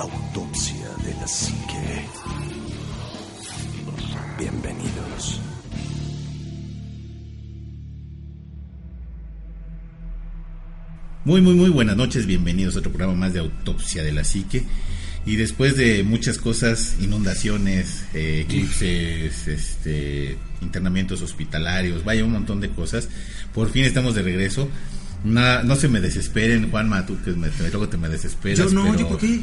Autopsia de la Psique. Bienvenidos. Muy, muy, muy buenas noches, bienvenidos a otro programa más de Autopsia de la Psique. Y después de muchas cosas, inundaciones, eh, eclipses, este, internamientos hospitalarios, vaya un montón de cosas, por fin estamos de regreso. Na- no se me desesperen, Juanma, tú que me, luego te me desesperas. Yo no, pero, ¿yo por qué?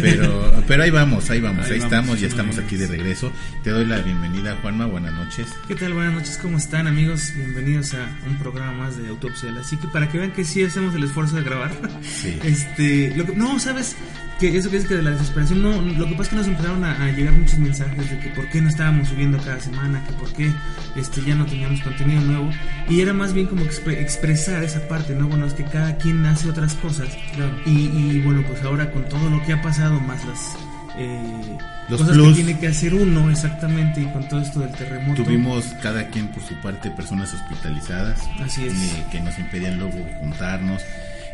Pero, pero ahí vamos, ahí vamos, ahí, Ahí vamos, estamos, ya estamos aquí de regreso. Te doy la bienvenida, Juanma, buenas noches. ¿Qué tal? Buenas noches, ¿cómo están amigos? Bienvenidos a un programa más de Autopsia de la Psique para que vean que sí hacemos el esfuerzo de grabar. Sí. Este, lo que, no, ¿sabes? Que eso que es que de la desesperación, no, lo que pasa es que nos empezaron a, a llegar muchos mensajes de que por qué no estábamos subiendo cada semana, que por qué este, ya no teníamos contenido nuevo. Y era más bien como expre- expresar esa parte, ¿no? Bueno, es que cada quien hace otras cosas. Y, y, bueno, pues ahora con todo lo que ha pasado, más las... eh, Los cosas plus. que tiene que hacer uno exactamente y con todo esto del terremoto Tuvimos cada quien por su parte personas hospitalizadas. Así es. eh, que nos impedían luego juntarnos.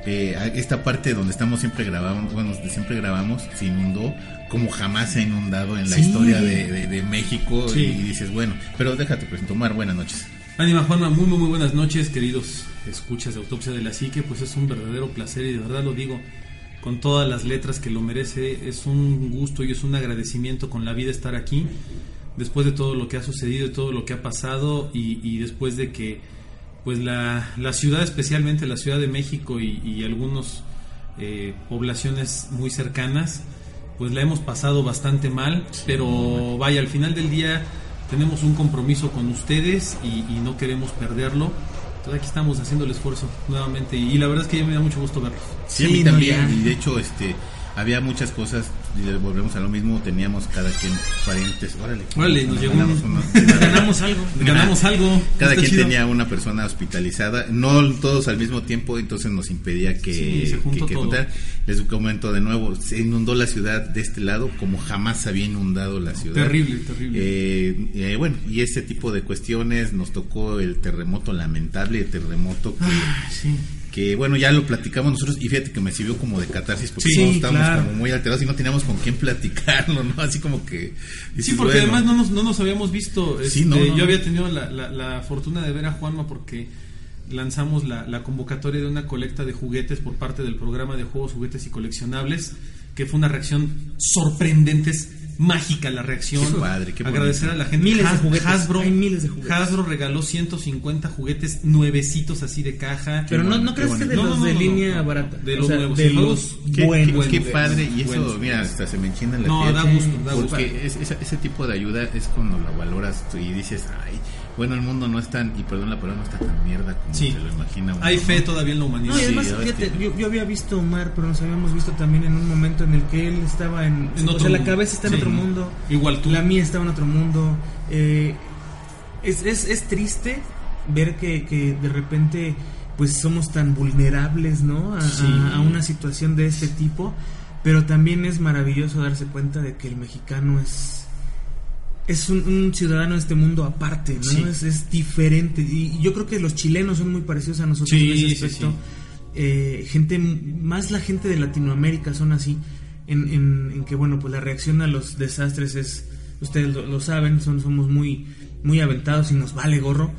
Eh, esta parte donde estamos siempre grabamos, bueno, siempre grabamos, se inundó como jamás se ha inundado en la Sí. historia de, de- de México. Sí. Y dices, bueno, pero déjate presento, Omar, buenas noches. Ánima Juanma, muy, muy, muy buenas noches, queridos escuchas de Autopsia de la Psique. Pues es un verdadero placer y de verdad lo digo con todas las letras que lo merece. Es un gusto y es un agradecimiento con la vida estar aquí. Después de todo lo que ha sucedido, de todo lo que ha pasado y, y después de que pues la, la ciudad, especialmente la Ciudad de México y, y algunos eh, poblaciones muy cercanas, pues la hemos pasado bastante mal, pero vaya, al final del día tenemos un compromiso con ustedes y, y no queremos perderlo. Entonces aquí estamos haciendo el esfuerzo nuevamente y, y la verdad es que ya me da mucho gusto verlos. Sí, a mí también. y de hecho, este, había muchas cosas, y volvemos a lo mismo, teníamos cada quien parientes. Órale, Órale, nos llegó ganamos un- unos- ganamos algo Ganamos algo. Cada quien chido. tenía una persona hospitalizada, no todos al mismo tiempo, entonces nos impedía que, Sí, se que- que juntar. Les comento de nuevo, se inundó la ciudad de este lado como jamás se había inundado la ciudad. Terrible, terrible. Eh, eh, bueno, y ese tipo de cuestiones nos tocó el terremoto lamentable, el terremoto que, Ah, sí. Que bueno, ya lo platicamos nosotros y fíjate que me sirvió como de catarsis porque Sí, todos estábamos claro. como muy alterados y no teníamos con quién platicarlo, ¿no? Así como que... Sí, porque bueno, además no nos, no nos habíamos visto. Sí, este, no, no, yo había tenido la, la- la fortuna de ver a Juanma porque lanzamos la, la convocatoria de una colecta de juguetes por parte del programa de juegos, juguetes y coleccionables, que fue una reacción sorprendente, es mágica la reacción. Qué padre, qué Agradecer bonito. a la gente. Miles de juguetes, Hasbro, hay miles de juguetes. Hasbro regaló 150 juguetes nuevecitos así de caja. pero no, bueno, no qué crees que de los No, no, de no, línea barata De O los sea, nuevos, de sí, los Qué, buenos qué- padre, y eso, buenos. mira, hasta se me enchina la No, piel. da gusto, da gusto. Porque ese tipo de ayuda es cuando lo valoras tú y dices, ay, bueno, el mundo no es tan, y perdón la palabra, no está tan mierda como Sí. se lo imagina uno, Hay ¿no? fe todavía en la humanidad. No, y además, fíjate, yo, yo había visto a Omar, pero nos habíamos visto también en un momento en el que él estaba en. En o otro sea, la mundo. cabeza está en Sí. otro mundo. Igual tú. La mía estaba en otro mundo. eh, es, es, es triste ver que, que de repente pues somos tan vulnerables, ¿no? A, Sí. a- a una situación de este tipo. Pero también es maravilloso darse cuenta de que el mexicano es es un, un ciudadano de este mundo aparte, ¿no? Sí. Es, es diferente. Y yo creo que los chilenos son muy parecidos a nosotros Sí, en ese aspecto. sí. Eh, gente, más la gente de Latinoamérica son así, en, en- en que, bueno, pues la reacción a los desastres es, ustedes lo, lo saben, son, somos muy, muy aventados y nos vale gorro.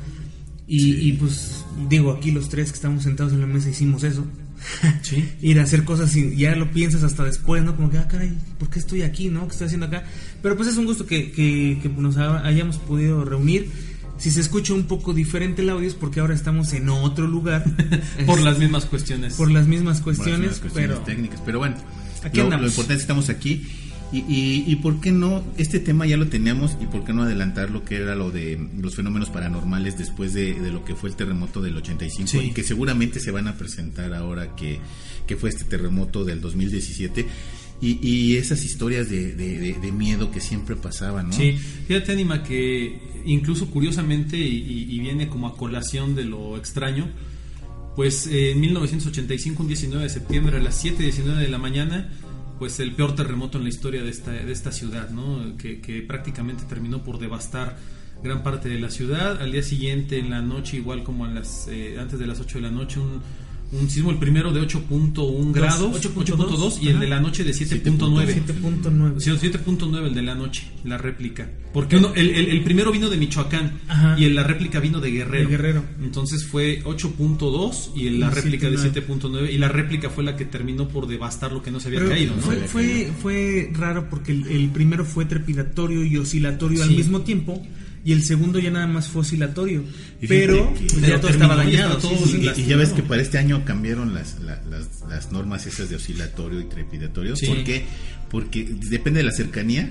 Y, y, pues digo, aquí los tres que estamos sentados en la mesa hicimos eso. Sí. Ir a hacer cosas y ya lo piensas hasta después, ¿no? Como que, ah, caray, ¿por qué estoy aquí, no? ¿Qué estoy haciendo acá? Pero pues es un gusto que, que, que nos ha- hayamos podido reunir. Si se escucha un poco diferente el audio es porque ahora estamos en otro lugar. Por las mismas cuestiones. por las mismas Por las cuestiones, mismas cuestiones pero técnicas. Pero bueno, Aquí lo, lo importante es que estamos aquí. Y, y, y por qué no, este tema ya lo teníamos y por qué no adelantar lo que era lo de los fenómenos paranormales después de, de lo que fue el terremoto del 85 Sí. y que seguramente se van a presentar ahora que, que fue este terremoto del 2017 y, y esas historias de, de- miedo que siempre pasaban, ¿no? Sí, fíjate, Anima, que incluso curiosamente, y, y- y viene como a colación de lo extraño, pues eh, en 1985, un 19 de septiembre, a las 7.19 de la mañana, pues el peor terremoto en la historia de esta, de esta ciudad, ¿no? Que, que prácticamente terminó por devastar gran parte de la ciudad. Al día siguiente, en la noche, igual como a las, eh, antes de las 8 de la noche, un, un sismo el primero de 8.1 grados, 8.2 y el de la noche de 7.9. 7.9. Sí, 7.9 el de la noche, la réplica. Porque uno, el, el- el primero vino de Michoacán Ajá. y el, la réplica vino de Guerrero. De Guerrero. Entonces fue 8.2 y el- la Y réplica de 7.9. 7.9 y la réplica fue la que terminó por devastar lo que no se había Pero caído, ¿no? fue, fue, fue raro porque el, el primero fue trepidatorio y oscilatorio al mismo tiempo y el segundo ya nada más fue oscilatorio. Y Pero, fíjate pues, ya todo estaba dañado. sí, sí, Y, ya ves que para este año cambiaron las, la- las, las normas esas de oscilatorio y trepidatorio. Sí. ¿Por qué? Porque depende de la cercanía,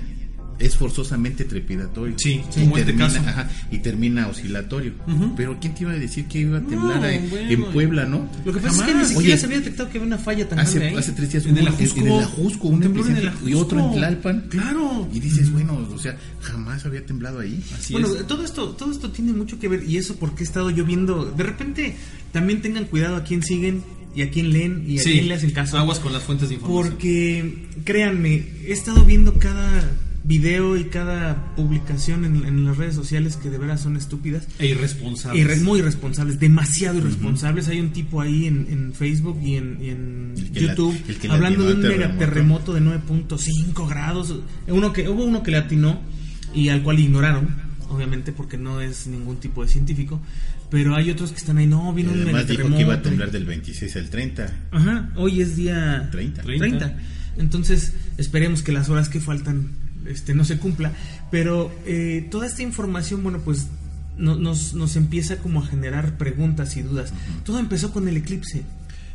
es forzosamente trepidatorio. Sí, y, como este termina, caso. ajá, y termina oscilatorio. Pero ¿quién te iba a decir que iba a temblar No, en, bueno. en Puebla, no? Lo que pasa es que ni siquiera Oye, se había detectado que había una falla tan grande Hace, ahí. hace tres días En hubo el Ajusco. en el Ajusco, un en el epicentro y otro en Ajusco. Tlalpan. Claro. Y dices, bueno, o sea, jamás había temblado ahí. Así bueno, es. todo esto, todo esto tiene mucho que ver y eso porque he estado yo viendo. De repente, también tengan cuidado a quién siguen y a quién leen y a Sí, quién le hacen caso. Aguas con las fuentes de información. Porque, créanme, he estado viendo cada video y cada publicación en, en las redes sociales que de veras son estúpidas. E irresponsables. Irre- muy irresponsables, demasiado irresponsables. Hay un tipo ahí en, en Facebook y en, y en El que la- YouTube hablando de un al megaterremoto de 9.5 grados. Uno que, hubo uno que le atinó y al cual ignoraron, obviamente porque no es ningún tipo de científico. Pero hay otros que están ahí, no, vino un además dijo megaterremoto. que iba a temblar del 26 al 30. Ajá, hoy es día 30. 30. Entonces, esperemos que las horas que faltan este, no se cumpla. Pero eh, toda esta información, bueno, pues no- nos, nos empieza como a generar preguntas y dudas. Todo empezó con el eclipse,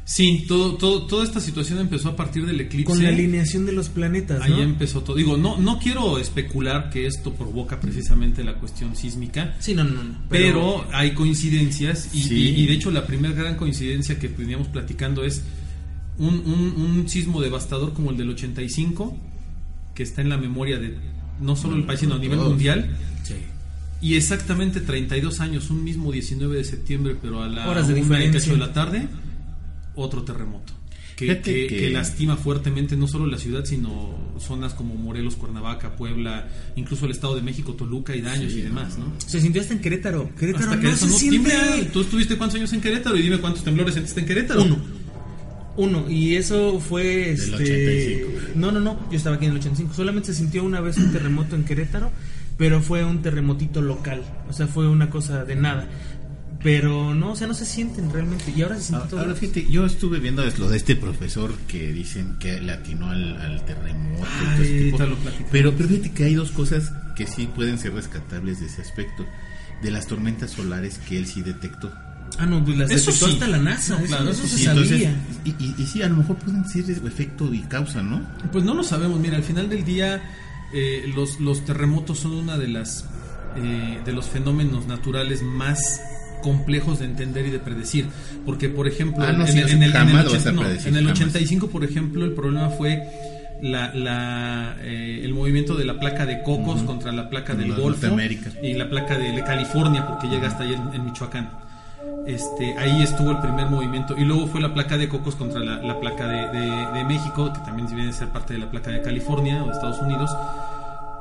Sí, todo, todo, toda esta situación empezó a partir del eclipse. con la alineación de los planetas, Ahí ¿no? empezó todo. Digo, no, no quiero especular que esto provoca precisamente la cuestión sísmica, Sí, no, no, no. pero, hay coincidencias y, Sí. y- y de hecho la primera gran coincidencia que veníamos platicando es un, un- un sismo devastador como el del 85, que está en la memoria de no solo el país, sino a nivel mundial. Sí. Y exactamente 32 años, un mismo 19 de septiembre, pero a la Horas de una y diferencia. cacho de la tarde, otro terremoto. Que, que- que- lastima fuertemente no solo la ciudad, sino zonas como Morelos, Cuernavaca, Puebla, incluso el Estado de México, Toluca y Daños Sí, y demás, ¿no? Se sintió hasta en Querétaro. Querétaro Hasta no que eso se no siente. Tú estuviste cuántos años en Querétaro y dime cuántos temblores sentiste en Querétaro. Uno. Uno. Y eso fue. Del Este... 85. No, no, no. Yo estaba aquí en el 85. Solamente se sintió una vez un terremoto en Querétaro, pero fue un terremotito local. O sea, fue una cosa de nada. Pero no, o sea, no se sienten realmente. Y ahora se siente todo. Ahora fíjate, yo estuve viendo lo de este profesor que dicen que le atinó al, al terremoto. y todo ese Ay, tipo. lo platicamos. pero, pero fíjate que hay dos cosas que sí pueden ser rescatables de ese aspecto. De las tormentas solares que él sí detectó. Ah, no, pues las Eso detectó sí. hasta la NASA. No, eso, claro, eso eso se sí. Y entonces, sabía. y, y- y sí, a lo mejor pueden ser efecto y causa, ¿no? Pues no lo sabemos. Mira, al final del día, eh, los, los terremotos son una de las eh, de los fenómenos naturales más complejos de entender y de predecir. Porque, por ejemplo, Ah, no, en, sí, el- en el, en el jamás lo vas a 80 no, predecir, en el jamás. 85, por ejemplo, el problema fue la, la, eh, el movimiento de la placa de Cocos contra la placa del Golfo y la placa de, de California, porque llega hasta ahí en, en Michoacán. Este, ahí estuvo el primer movimiento. Y luego fue la placa de Cocos contra la, la placa de, México, que también viene a ser parte de la placa de California o de Estados Unidos.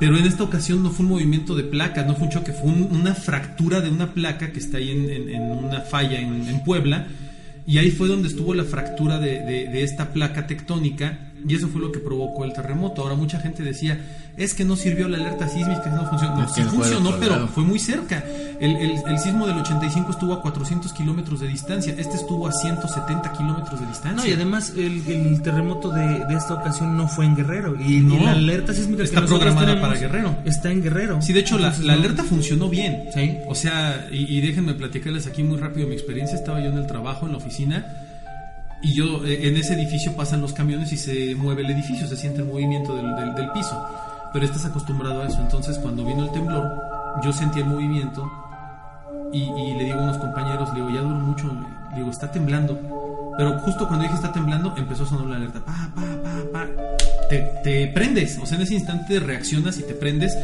Pero en esta ocasión no fue un movimiento de placas, no fue un choque, fue un- una fractura de una placa que está ahí en, una falla en, Puebla. Y ahí fue donde estuvo la fractura de esta placa tectónica. Y eso fue lo que provocó el terremoto. Ahora mucha gente decía, es que no sirvió la alerta sísmica, que no funcionó. No, sí funcionó, pero fue muy cerca. El, el- el sismo del 85 estuvo a 400 kilómetros de distancia. Este estuvo a 170 kilómetros de distancia. No, y además el, el terremoto de, de esta ocasión no fue en Guerrero. Y, No. y la alerta sísmica Está que programada para Guerrero. Está en Guerrero. Sí, de hecho, la, Entonces, la no. alerta funcionó bien. Sí. O sea, y, y déjenme platicarles aquí muy rápido mi experiencia. Estaba yo en el trabajo, en la oficina, y yo eh, en ese edificio pasan los camiones y se mueve el edificio, se siente el movimiento del, del- del piso. Pero estás acostumbrado a eso. Entonces, cuando vino el temblor, yo sentí el movimiento y, y le digo a unos compañeros, le digo, ya duró mucho, le digo, está temblando. Pero justo cuando dije está temblando, empezó a sonar la alerta. Pa, pa, pa, pa. Te, te prendes, o sea, en ese instante reaccionas y te prendes.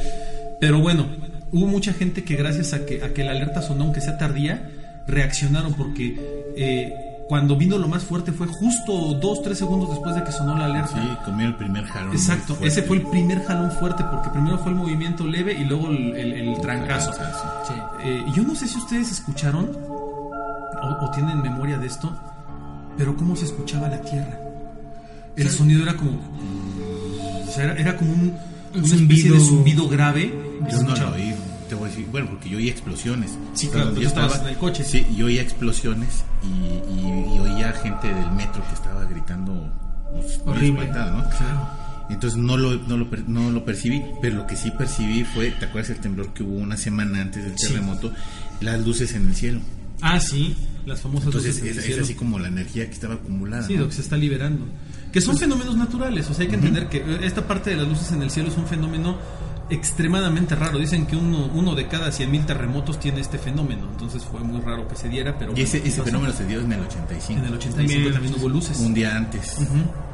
Pero bueno, hubo mucha gente que gracias a que, a que la alerta sonó, aunque sea tardía, reaccionaron porque eh, cuando vino lo más fuerte fue justo dos, tres segundos después de que sonó la alerta. Sí, comió el primer jalón. Exacto, ese fue el primer jalón fuerte porque primero fue el movimiento leve y luego el, el- el trancazo. Sí. Eh, yo no sé si ustedes escucharon o, o tienen memoria de esto. pero cómo se escuchaba la tierra. El sonido era como... o sea, era, era como un, Un una especie zumbido. de zumbido grave. Yo no lo oí, te voy a decir, bueno, porque yo oía explosiones. Sí, claro, yo estabas en el coche. Sí, yo oía explosiones y, y- y oía gente del metro que estaba gritando pues, Horrible. ¿no? Claro. Entonces no lo, no, lo, no lo percibí, pero lo que sí percibí fue, ¿te acuerdas el temblor que hubo una semana antes del Sí. terremoto? Las luces en el cielo. Ah, sí, las famosas Entonces luces en es, es así como la energía que estaba acumulada. Sí, ¿no? lo que se está liberando. Que son fenómenos naturales, o sea, hay que entender que eh, esta parte de las luces en el cielo es un fenómeno extremadamente raro. Dicen que uno, uno de cada 100.000 terremotos tiene este fenómeno, entonces fue muy raro que se diera, pero... Y ese, bueno, ese fenómeno se dio en el 85. En el 85 También, también hubo luces. un día antes,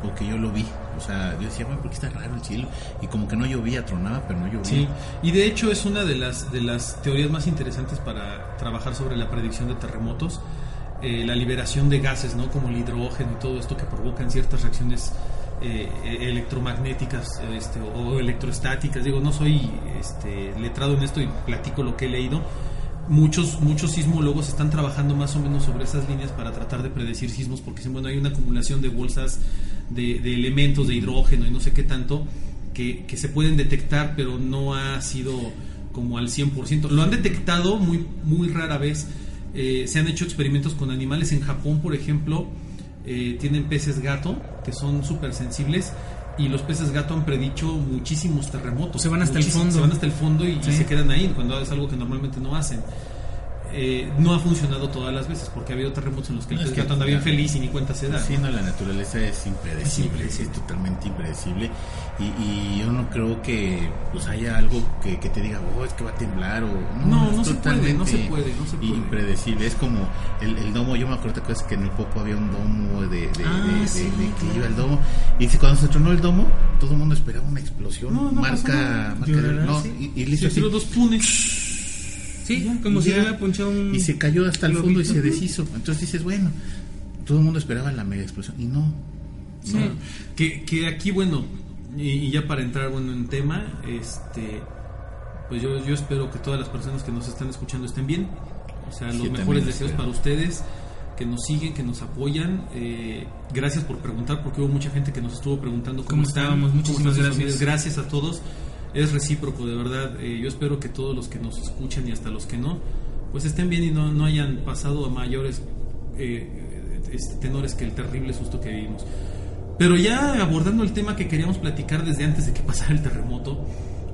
porque yo lo vi. O sea, yo decía, bueno, ¿por qué está raro el cielo? Y como que no llovía, tronaba, pero no llovía. Sí, y de hecho es una de las, de las teorías más interesantes para trabajar sobre la predicción de terremotos, eh, la liberación de gases, ¿no? Como el hidrógeno y todo esto que provocan ciertas reacciones eh, eh, electromagnéticas este, o electroestáticas. Digo, no soy este, letrado en esto y platico lo que he leído. Muchos, muchos sismólogos están trabajando más o menos sobre esas líneas para tratar de predecir sismos porque bueno, hay una acumulación de bolsas de, de elementos de hidrógeno y no sé qué tanto que, que se pueden detectar, pero no ha sido como al 100%. Lo han detectado muy, muy rara vez. Eh, se han hecho experimentos con animales. En Japón, por ejemplo, eh, tienen peces gato que son súper sensibles y los peces gato han predicho muchísimos terremotos. Se van hasta el fondo. Se van hasta el fondo y, y Sí. se quedan ahí, cuando es algo que normalmente no hacen. Eh, no ha funcionado todas las veces porque ha habido terremotos en los que el No, es que- gato anda bien feliz y ni cuenta se da. Sí, no, la naturaleza es impredecible, Es es, totalmente impredecible. Y, y yo no creo que pues haya algo que, que te diga, oh, es que va a temblar o... No, es no se puede, no se puede, no se puede. Impredecible, es como el, el domo, yo me acuerdo ¿te acuerdas que en el Popo había un domo de, de, Ah, de- sí, de que claro. iba el domo. Y cuando se tronó el domo, todo el mundo esperaba una explosión, No, no marca, marca no, sí. y, y así, tiró dos punes. Sí, Ya, como si hubiera ponchado un... y se cayó hasta el fondo y se deshizo. Entonces dices, bueno, todo el mundo esperaba la mega explosión y no. Sí. Que, que aquí, bueno, y, y ya para entrar bueno en tema, este pues yo, yo espero que todas las personas que nos están escuchando estén bien. O sea, los mejores deseos espero. para ustedes, que nos siguen, que nos apoyan. Eh, gracias por preguntar, porque hubo mucha gente que nos estuvo preguntando cómo, ¿Cómo estábamos? Muchísimas gracias. Gracias a todos. Es recíproco, de verdad. Eh, yo espero que todos los que nos escuchan y hasta los que no, pues estén bien y no, no hayan pasado a mayores eh, este, tenores que el terrible susto que vivimos. Pero ya abordando el tema que queríamos platicar desde antes de que pasara el terremoto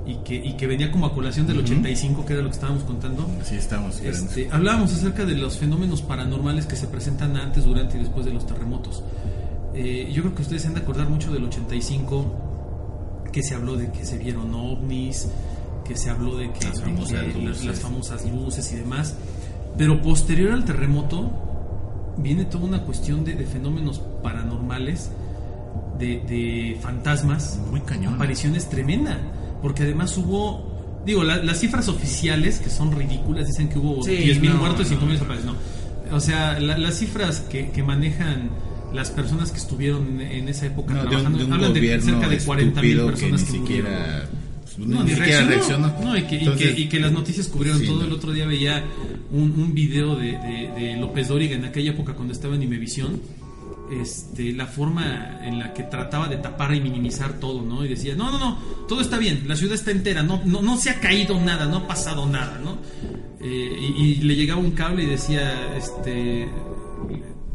y que, y que venía como a colación del 85, que era lo que estábamos contando, Así estamos este, hablábamos acerca de los fenómenos paranormales que se presentan antes, durante y después de los terremotos. Eh, yo creo que ustedes se han de acordar mucho del 85, que se habló de que se vieron ovnis, que se habló de que, Las de famosas que luces. las famosas luces y demás. Pero posterior al terremoto viene toda una cuestión de, de fenómenos paranormales, de, de fantasmas, Muy cañón. apariciones tremenda, porque además hubo, digo, la- las cifras oficiales, que son ridículas, dicen que hubo Sí, 10.000 no, muertos y no. 5.000 desaparecidos, no. O sea, la- las cifras que, que manejan las personas que estuvieron en, esa época No, de un, trabajando, de un hablan de cerca de 40.000 estúpido que personas ni que, siquiera, pues, No, ni ni siquiera reaccionó. reaccionó. No, y que, y que- y que las noticias cubrieron Sí, todo. no. El otro día veía un, un video de, de- de López Dóriga en aquella época cuando estaba en Imevisión. Este, la forma en la que trataba de tapar y minimizar todo, ¿no? Y decía, no, no, no, todo está bien, la ciudad está entera, no, no, no se ha caído nada, no ha pasado nada, ¿no? Eh, y, y le llegaba un cable y decía, este,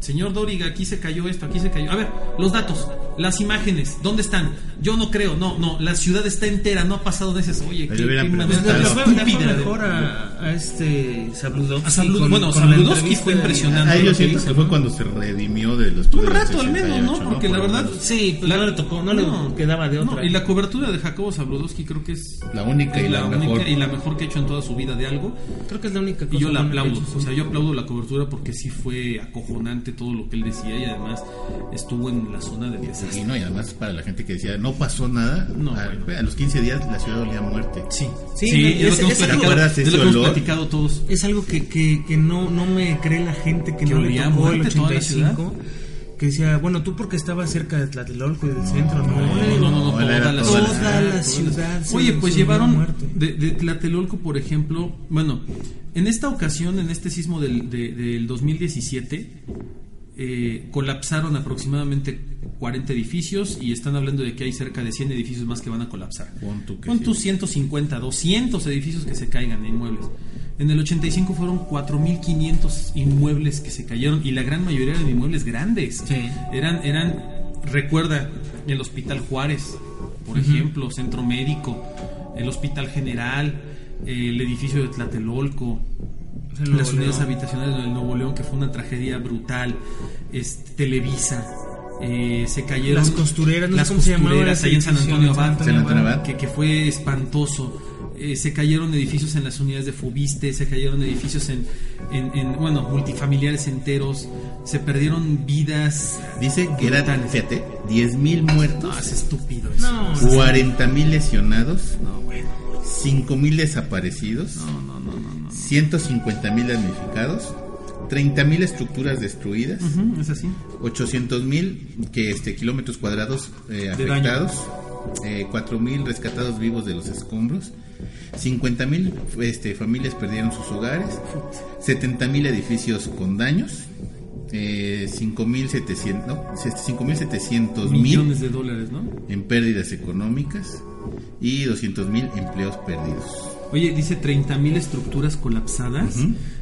señor Dóriga, aquí se cayó esto, aquí se cayó. A ver, los datos, las imágenes, ¿dónde están? Yo no creo, no, no, la ciudad está entera, no ha pasado de esas. Oye, qué, qué manera estúpida de- mejor a, a este Sabludowski. A Sablu- con- bueno, entrevista fue de- impresionante. Ahí lo yo que siento que fue cuando se redimió de los Un rato al menos, ¿no? 68, Porque Por la verdad. Sí, pues no le tocó, no, le quedaba de otra. No, y la cobertura de Jacobo Zabludowski creo que es La única y la, única mejor. y la mejor que ha hecho en toda su vida de algo. Creo que es la única cosa Y yo la aplaudo, o sea, yo aplaudo la cobertura porque sí fue acojonante todo lo que él decía y además estuvo en la zona del Y no, y además para la gente que decía, no pasó nada, No, a, bueno. a los 15 días la ciudad olía a muerte. Sí, Sí, sí, es- es, lo que hemos es- platicado, ¿te acuerdas es ese lo que hemos platicado todos. Es algo que, que, que no, no me cree la gente que, Que no le olía a tocó el muerte toda la 85. Que decía, bueno, tú porque estabas cerca de Tlatelolco y del centro, no, No, no, no, no, No, toda, era la toda ciudad. la Toda ciudad se- Oye, pues llevaron de, de Tlatelolco, por ejemplo, bueno, en esta ocasión, en este sismo del, de- del 2017, eh, colapsaron aproximadamente 40 edificios y están hablando de que hay cerca de 100 edificios más que van a colapsar. Pon Pon sí. tú 150, 200 edificios que se caigan de inmuebles. En el 85 fueron 4.500 inmuebles que se cayeron y la gran mayoría eran inmuebles grandes. Sí. Eran, eran, recuerda, el Hospital Juárez, por ejemplo, Centro Médico, el Hospital General, el edificio de Tlatelolco, las unidades León. habitacionales del Nuevo León, que fue una tragedia brutal, este, Televisa. eh, se cayeron Las costureras, no sé las cómo se costureras ahí en San Antonio Abad, San Antonio Abad. que, que fue espantoso. Eh, se cayeron edificios en las unidades de Fobiste, se cayeron edificios en, en, en, bueno, multifamiliares enteros, se perdieron vidas. Dice que eran, fíjate, 10.000 muertos, No, es estúpido eso. No, 40.000 lesionados, No, bueno. 5.000 desaparecidos, No, no, no, no. no. 150.000 damnificados, 30.000 estructuras destruidas, Ujú, es así. 800.000 que este kilómetros cuadrados eh, afectados, eh, 4.000 rescatados vivos de los escombros, 50.000 este, familias perdieron sus hogares, 70.000 edificios con daños, eh, 5.700 no, 5.700.000 Millones de dólares, ¿no? en pérdidas económicas y 200.000 empleos perdidos. Oye, dice 30.000 estructuras colapsadas.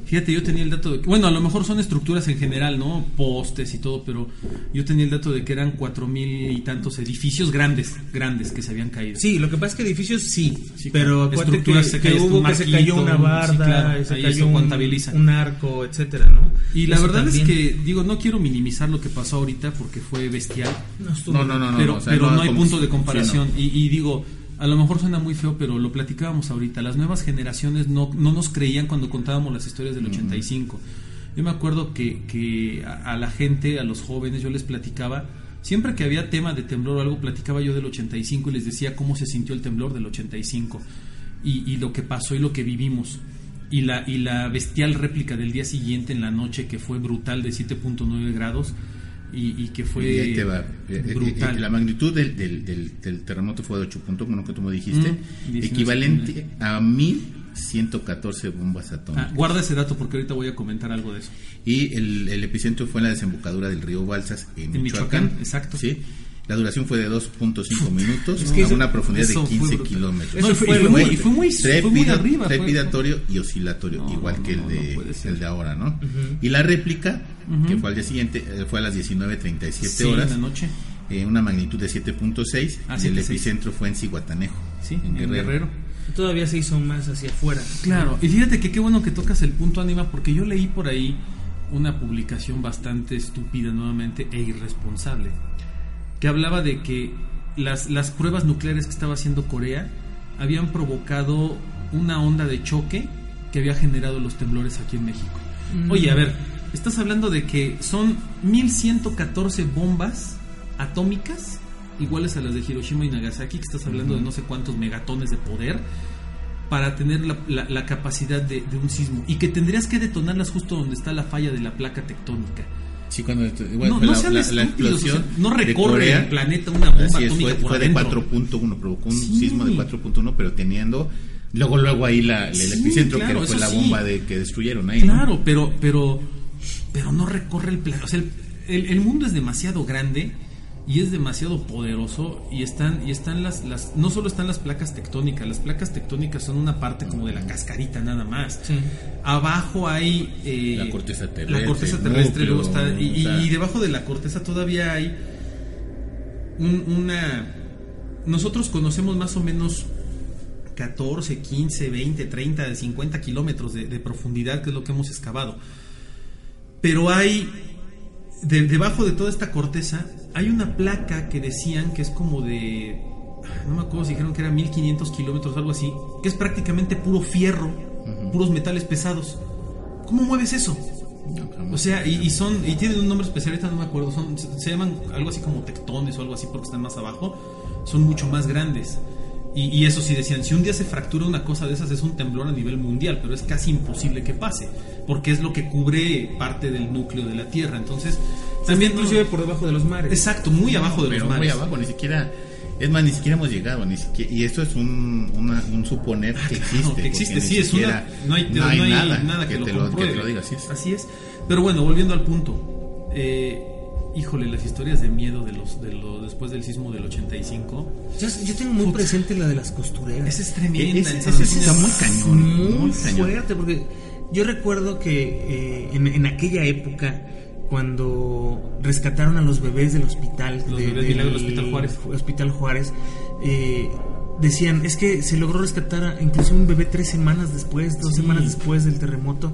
Fíjate, yo tenía el dato de que, bueno, a lo mejor son estructuras en general, ¿no? Postes y todo, pero yo tenía el dato de que eran 4.000 y tantos edificios grandes, grandes que se habían caído. Sí, lo que pasa es que edificios sí, Sí, pero acuérdate que, Estructuras se que cae, hubo que se cayó una sí, barda, claro, se cayó un, contabiliza. un arco, etcétera, ¿no? Y la Eso verdad es que, digo, no quiero minimizar lo que pasó ahorita porque fue bestial. no, estuvo No, no, no, no. pero no, o sea, pero no, hay punto de sí, comparación. no. y, y digo, a lo mejor suena muy feo, pero lo platicábamos ahorita. Las nuevas generaciones no, no nos creían cuando contábamos las historias del 85. Yo me acuerdo que, que a, a la gente, a los jóvenes, yo les platicaba. Siempre que había tema de temblor o algo, platicaba yo del 85 y les decía cómo se sintió el temblor del 85 y, y lo que pasó y lo que vivimos. Y la, y la bestial réplica del día siguiente en la noche, que fue brutal, de 7.9 grados, y, y que fue Y ahí te va. Eh, eh, brutal. eh, la magnitud del, del, del- del terremoto fue de 8.1, que tú me dijiste, Mm, 19 equivalente a 1114 bombas Ah, atómicas. guarda ese dato porque ahorita voy a comentar algo de eso. Y el, el epicentro fue en la desembocadura del río Balsas en, En Michoacán. Michoacán, exacto. Sí. La duración fue de 2.5 minutos Es que a eso- una profundidad de eso fue 15 brutal. kilómetros. No, y fue- y fue muy- y fue muy- fue muy arriba, fue- Trepidatorio y oscilatorio, No, igual que el no, de, no el de ahora, ¿no? Y la réplica, que fue al día siguiente, eh, fue a las 19.37 Sí, horas. en la noche. eh, una magnitud de 7.6 Ah, y el 7.6. epicentro fue en Cihuatanejo, Sí, en Guerrero. Todavía se hizo más hacia afuera. Claro, y fíjate que qué bueno que tocas el punto ánima porque yo leí por ahí una publicación bastante estúpida nuevamente e irresponsable que hablaba de que las, las pruebas nucleares que estaba haciendo Corea habían provocado una onda de choque que había generado los temblores aquí en México. Oye, a ver, estás hablando de que son 1114 bombas atómicas iguales a las de Hiroshima y Nagasaki, que estás hablando de no sé cuántos megatones de poder para tener la, la- la capacidad de, de un sismo y que tendrías que detonarlas justo donde está la falla de la placa tectónica. Sí, cuando bueno, no fue no la, la- la explosión o sea, no de recorre Corea, el planeta una bomba Así es, atómica fue, por fue de adentro. 4.1, provocó un Sí. sismo de 4.1, pero teniendo luego luego ahí la, el Sí, epicentro claro, que fue la sí. bomba de que destruyeron ahí. ¿no? Claro, pero, pero, pero no recorre el planeta. O sea, el, el- el mundo es demasiado grande y es demasiado poderoso y están y están las, las no solo están las placas tectónicas, las placas tectónicas son una parte como de la cascarita nada más. Sí. Abajo hay eh, La corteza terrestre, la corteza terrestre, núcleo, luego está y, debajo de la corteza todavía hay un- una nosotros conocemos más o menos 14, 15, 20, 30, de 50 kilómetros de, de profundidad, que es lo que hemos excavado. Pero hay, de- debajo de toda esta corteza, hay una placa que decían que es como de, no me acuerdo si dijeron que era 1500 kilómetros, algo así, que es prácticamente puro fierro, puros metales pesados. ¿Cómo mueves eso? O sea, y, y son, y tienen un nombre especial, ahorita no me acuerdo, son, se, se llaman algo así como tectones o algo así porque están más abajo, son mucho más grandes. Y, y eso sí decían, si un día se fractura una cosa de esas es un temblor a nivel mundial, pero es casi imposible que pase, porque es lo que cubre parte del núcleo de la Tierra. Entonces, también inclusive por debajo de los mares. Exacto, muy abajo de pero los muy mares. abajo, ni siquiera. Es más, ni siquiera hemos llegado, ni siquiera, y esto es un, una- un suponer que existe. Ah, No, que existe, ni sí, es una. No hay, no hay no hay nada, nada, que, lo te lo, que compruebe. te lo diga, así es. Así es. Pero bueno, volviendo al punto. Eh, híjole, las historias de miedo de los, de lo, después del sismo del 85. Yo, yo tengo muy presente la de las costureras. Esa es tremenda. Antonio. está muy cañón. muy, muy cañón. fuerte porque yo recuerdo que eh, en, en aquella época cuando rescataron a los bebés del hospital Los de- bebés del milagro del Hospital Juárez. Hospital Juárez, eh, decían es que se logró rescatar a- incluso un bebé tres semanas después dos Sí. semanas después del terremoto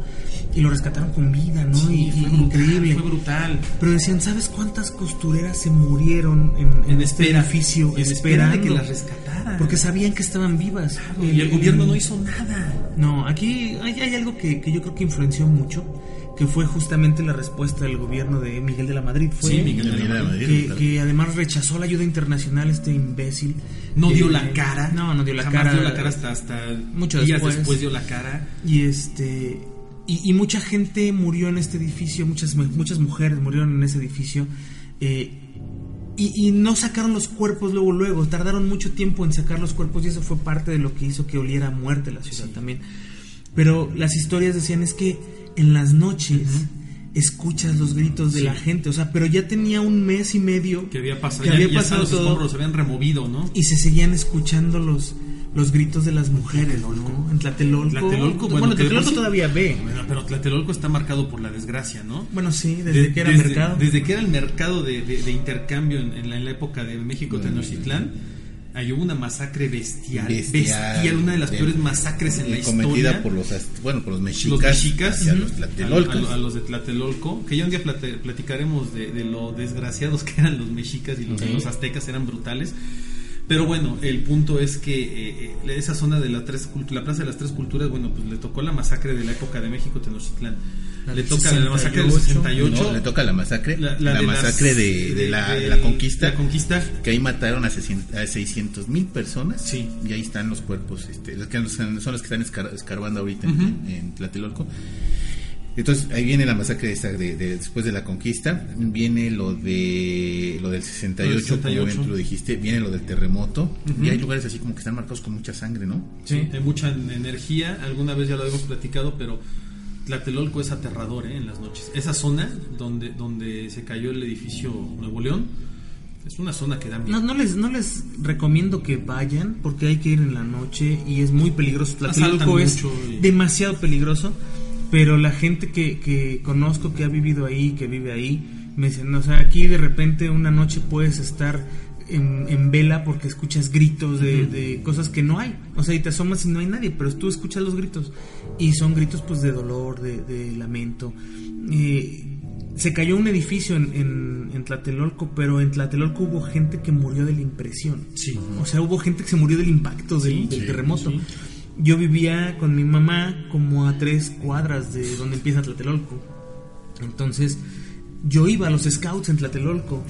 y lo rescataron con vida no Sí, y, fue y brutal, increíble Fue brutal. pero decían sabes cuántas costureras se murieron en, en En este espera. edificio En espera de esperando que las rescataran. porque sabían que estaban vivas Y el Eh, gobierno eh, no hizo nada. no, aquí hay, hay algo que, que yo creo que influenció mucho, que fue justamente la respuesta del gobierno de Miguel de la Madrid. Fue Sí, Miguel de la Madrid. que, claro. que además rechazó la ayuda internacional este imbécil. No dio la cara. No, no dio la Jamás cara. dio la cara hasta, hasta Mucho días después. después. dio la cara. Y este y, y mucha gente murió en este edificio, muchas muchas mujeres murieron en ese edificio. eh, y, y no sacaron los cuerpos luego, luego. Tardaron mucho tiempo en sacar los cuerpos y eso fue parte de lo que hizo que oliera a muerte la ciudad también. Pero las historias decían es que en las noches escuchas los gritos de Sí. la gente. O sea, pero ya tenía un mes y medio Que había pasado. que ya, había ya pasado los todo escombros se habían removido, ¿no? y se seguían escuchando los, los gritos de las mujeres, ¿no? En Tlatelolco. Tlatelolco, bueno, Tlatelolco sí- todavía ve. Bueno, pero Tlatelolco está marcado por la desgracia, ¿no? Bueno, sí, desde De- que era desde, mercado. Desde que era el mercado de, de- de intercambio en, en la, en la época de México Tenochtitlán, ahí hubo una masacre bestial, Bestial, bestial, una de las de- peores masacres en la cometida historia. por los bueno por los mexicas, los mexicas hacia los a, tlatelolcos a- a los de Tlatelolco, que ya un día plate- platicaremos de, de lo desgraciados que eran los mexicas y los, aztecas eran brutales. Pero bueno, el punto es que eh, eh, esa zona de la, tres, la Plaza de las Tres Culturas, bueno, pues le tocó la masacre de la época de México Tenochtitlán. La Le toca la masacre del 68. 68. No, le toca la masacre La- la, la de masacre las- de, de la, de- de la conquista la conquista. que ahí mataron a 600 mil personas Sí. y ahí están los cuerpos este, los que son los que están escar- escarbando ahorita en, en Tlatelolco entonces ahí viene la masacre esta de, de- después de la conquista viene lo de lo del 68, Lo del 68. como bien tú lo dijiste viene lo del terremoto y hay lugares así como que están marcados con mucha sangre no Sí, hay mucha energía, alguna vez ya lo habíamos platicado, pero Tlatelolco es aterrador ¿eh? en las noches. Esa zona donde, donde se cayó el edificio Nuevo León es una zona que da miedo. No, no les, no les recomiendo que vayan porque hay que ir en la noche y es muy peligroso. Tlatelolco es y- demasiado peligroso, pero la gente que, que conozco que ha vivido ahí, que vive ahí, me dicen, o sea, aquí de repente una noche puedes estar en, en vela porque escuchas gritos de, de cosas que no hay. O sea, y te asomas y no hay nadie, pero tú escuchas los gritos y son gritos pues de dolor, de, de lamento. Eh, se cayó un edificio en, en, en Tlatelolco, pero en Tlatelolco hubo gente que murió de la impresión. Sí. O sea, hubo gente que se murió del impacto del, Sí, del sí, terremoto. sí. Yo vivía con mi mamá como a tres cuadras de donde empieza Tlatelolco. Entonces, yo iba a los scouts en Tlatelolco.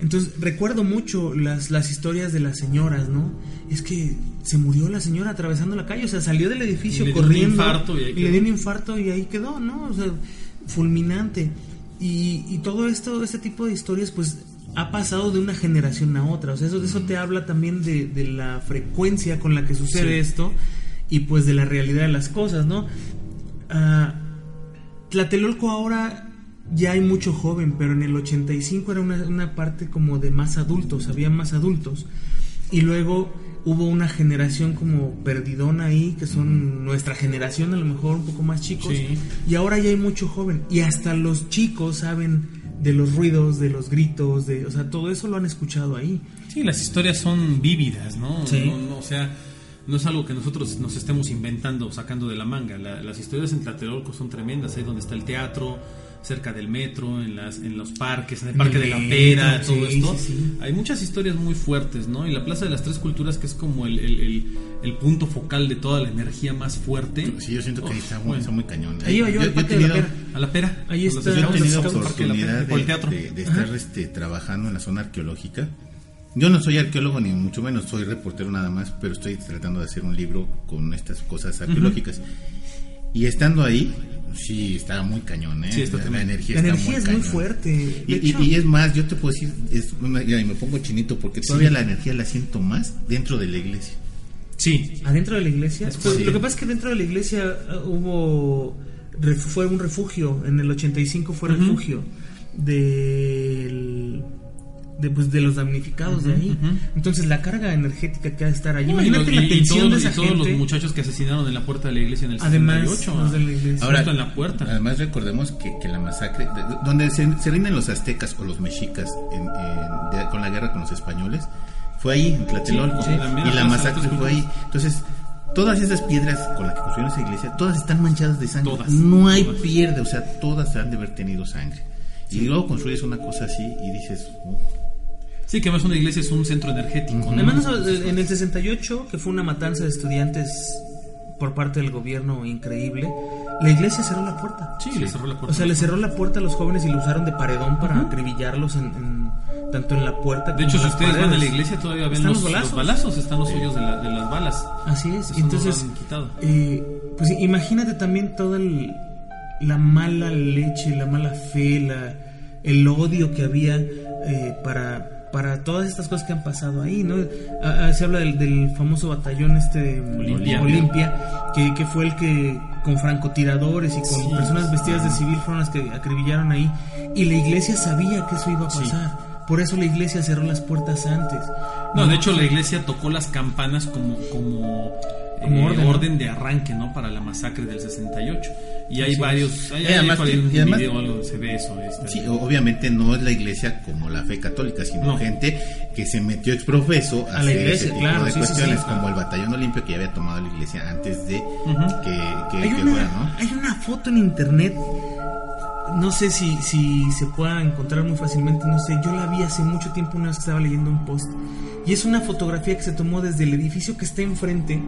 Entonces, recuerdo mucho las, las historias de las señoras, ¿no? Es que se murió la señora atravesando la calle, o sea, salió del edificio Y un corriendo y le dio un infarto y ahí quedó, ¿no? O sea, fulminante. Y, y todo esto, este tipo de historias, pues ha pasado de una generación a otra. O sea, eso, eso te habla también de, de la frecuencia con la que sucede Sí. esto y pues de la realidad de las cosas, ¿no? Ah, Tlatelolco ahora ya hay mucho joven, pero en el 85 era una, una parte como de más adultos, había más adultos. Y luego hubo una generación como perdidona ahí, que son nuestra generación, a lo mejor un poco más chicos. Sí. Y ahora ya hay mucho joven. Y hasta los chicos saben de los ruidos, de los gritos, de, o sea, todo eso lo han escuchado ahí. Sí, las historias son vívidas, ¿no? Sí. No- no, o sea, no es algo que nosotros nos estemos inventando o sacando de la manga. La- las historias en Tlatelolco son tremendas, ahí donde está el teatro, cerca del metro, en, las, en los parques, en el parque de la pera, sí, todo esto. sí, sí. Hay muchas historias muy fuertes, ¿no? Y la Plaza de las Tres Culturas, que es como el, el- el- el punto focal de toda la energía más fuerte. sí yo siento que ahí Uf, está muy, bueno. está muy cañón Ahí iba yo al he Parque de la Pera. A la pera. Ahí está. Yo he tenido oportunidad de, de- de estar este, trabajando en la zona arqueológica. Yo no soy arqueólogo ni mucho menos, soy reportero nada más, pero estoy tratando de hacer un libro con estas cosas arqueológicas. Y estando ahí, sí, está muy cañón, ¿eh? Sí, está la, la energía, La está energía es muy fuerte. Y, y- hecho- y es más, yo te puedo decir, es, y me pongo chinito porque todavía la energía la siento más dentro de la iglesia. Sí. ¿Adentro de la iglesia? Es Pues, sí. Lo que pasa es que dentro de la iglesia uh, hubo. fue un refugio. En el 85 fue Ujú. refugio. del de, pues, de los damnificados de ahí. Entonces la carga energética que ha de estar. No, y Imagínate la y- y tensión todos, de y todos gente. los muchachos que asesinaron en la puerta de la iglesia en el Además, 68. los ah. de la iglesia. Ahora, en la puerta. Además recordemos que, que la masacre, de- de- donde se, se rinden los aztecas o los mexicas en- en- de- con la guerra con los españoles, fue ahí, en Tlatelolco. Sí, sí, también, y la masacre fue ahí. Entonces, todas esas piedras con las que construyeron esa iglesia, todas están manchadas de sangre. Todas, no hay todas. pierde, o sea, todas han de haber tenido sangre. Y luego construyes una cosa así y dices, "Oh, Sí, que además una iglesia es un centro energético. ¿no? Al menos eh, en el 68, que fue una matanza de estudiantes por parte del gobierno increíble, la iglesia cerró la puerta. Sí, le cerró la puerta. O sea, le cerró la puerta a los jóvenes y lo usaron de paredón para acribillarlos en, en- tanto en la puerta De como hecho, en si ustedes van a la paredes. iglesia, todavía ven los, balazos. están los hoyos de, la- de las balas. Así es. Eso no Entonces, quitado. eh, pues imagínate también toda el- la mala leche, la mala fe, la, el odio que había eh, para para todas estas cosas que han pasado ahí, ¿no? Ah, ah, se habla del, del famoso batallón este Olimpia. Olimpia, que, que fue el que con francotiradores y con Sí, personas vestidas de civil fueron las que acribillaron ahí y la iglesia sabía que eso iba a Sí. pasar. Por eso la iglesia cerró las puertas antes. No, de hecho la iglesia tocó las campanas como, como, Como eh, orden, orden, de arranque, ¿no? Para la masacre del 68. Y hay Sí. varios, hay, Y hay además un y además- video algo, se ve eso. este. Sí, obviamente no es la iglesia como la fe católica, sino No. gente que se metió exprofeso a, A la iglesia, tipo claro, de sí, cuestiones, sí. como el batallón olimpio que ya había tomado la iglesia antes de Ujú. que, que, hay, que una, fuera, ¿no? hay una foto en internet no sé si, si se pueda encontrar muy fácilmente no sé yo la vi hace mucho tiempo una vez que estaba leyendo un post y es una fotografía que se tomó desde el edificio que está enfrente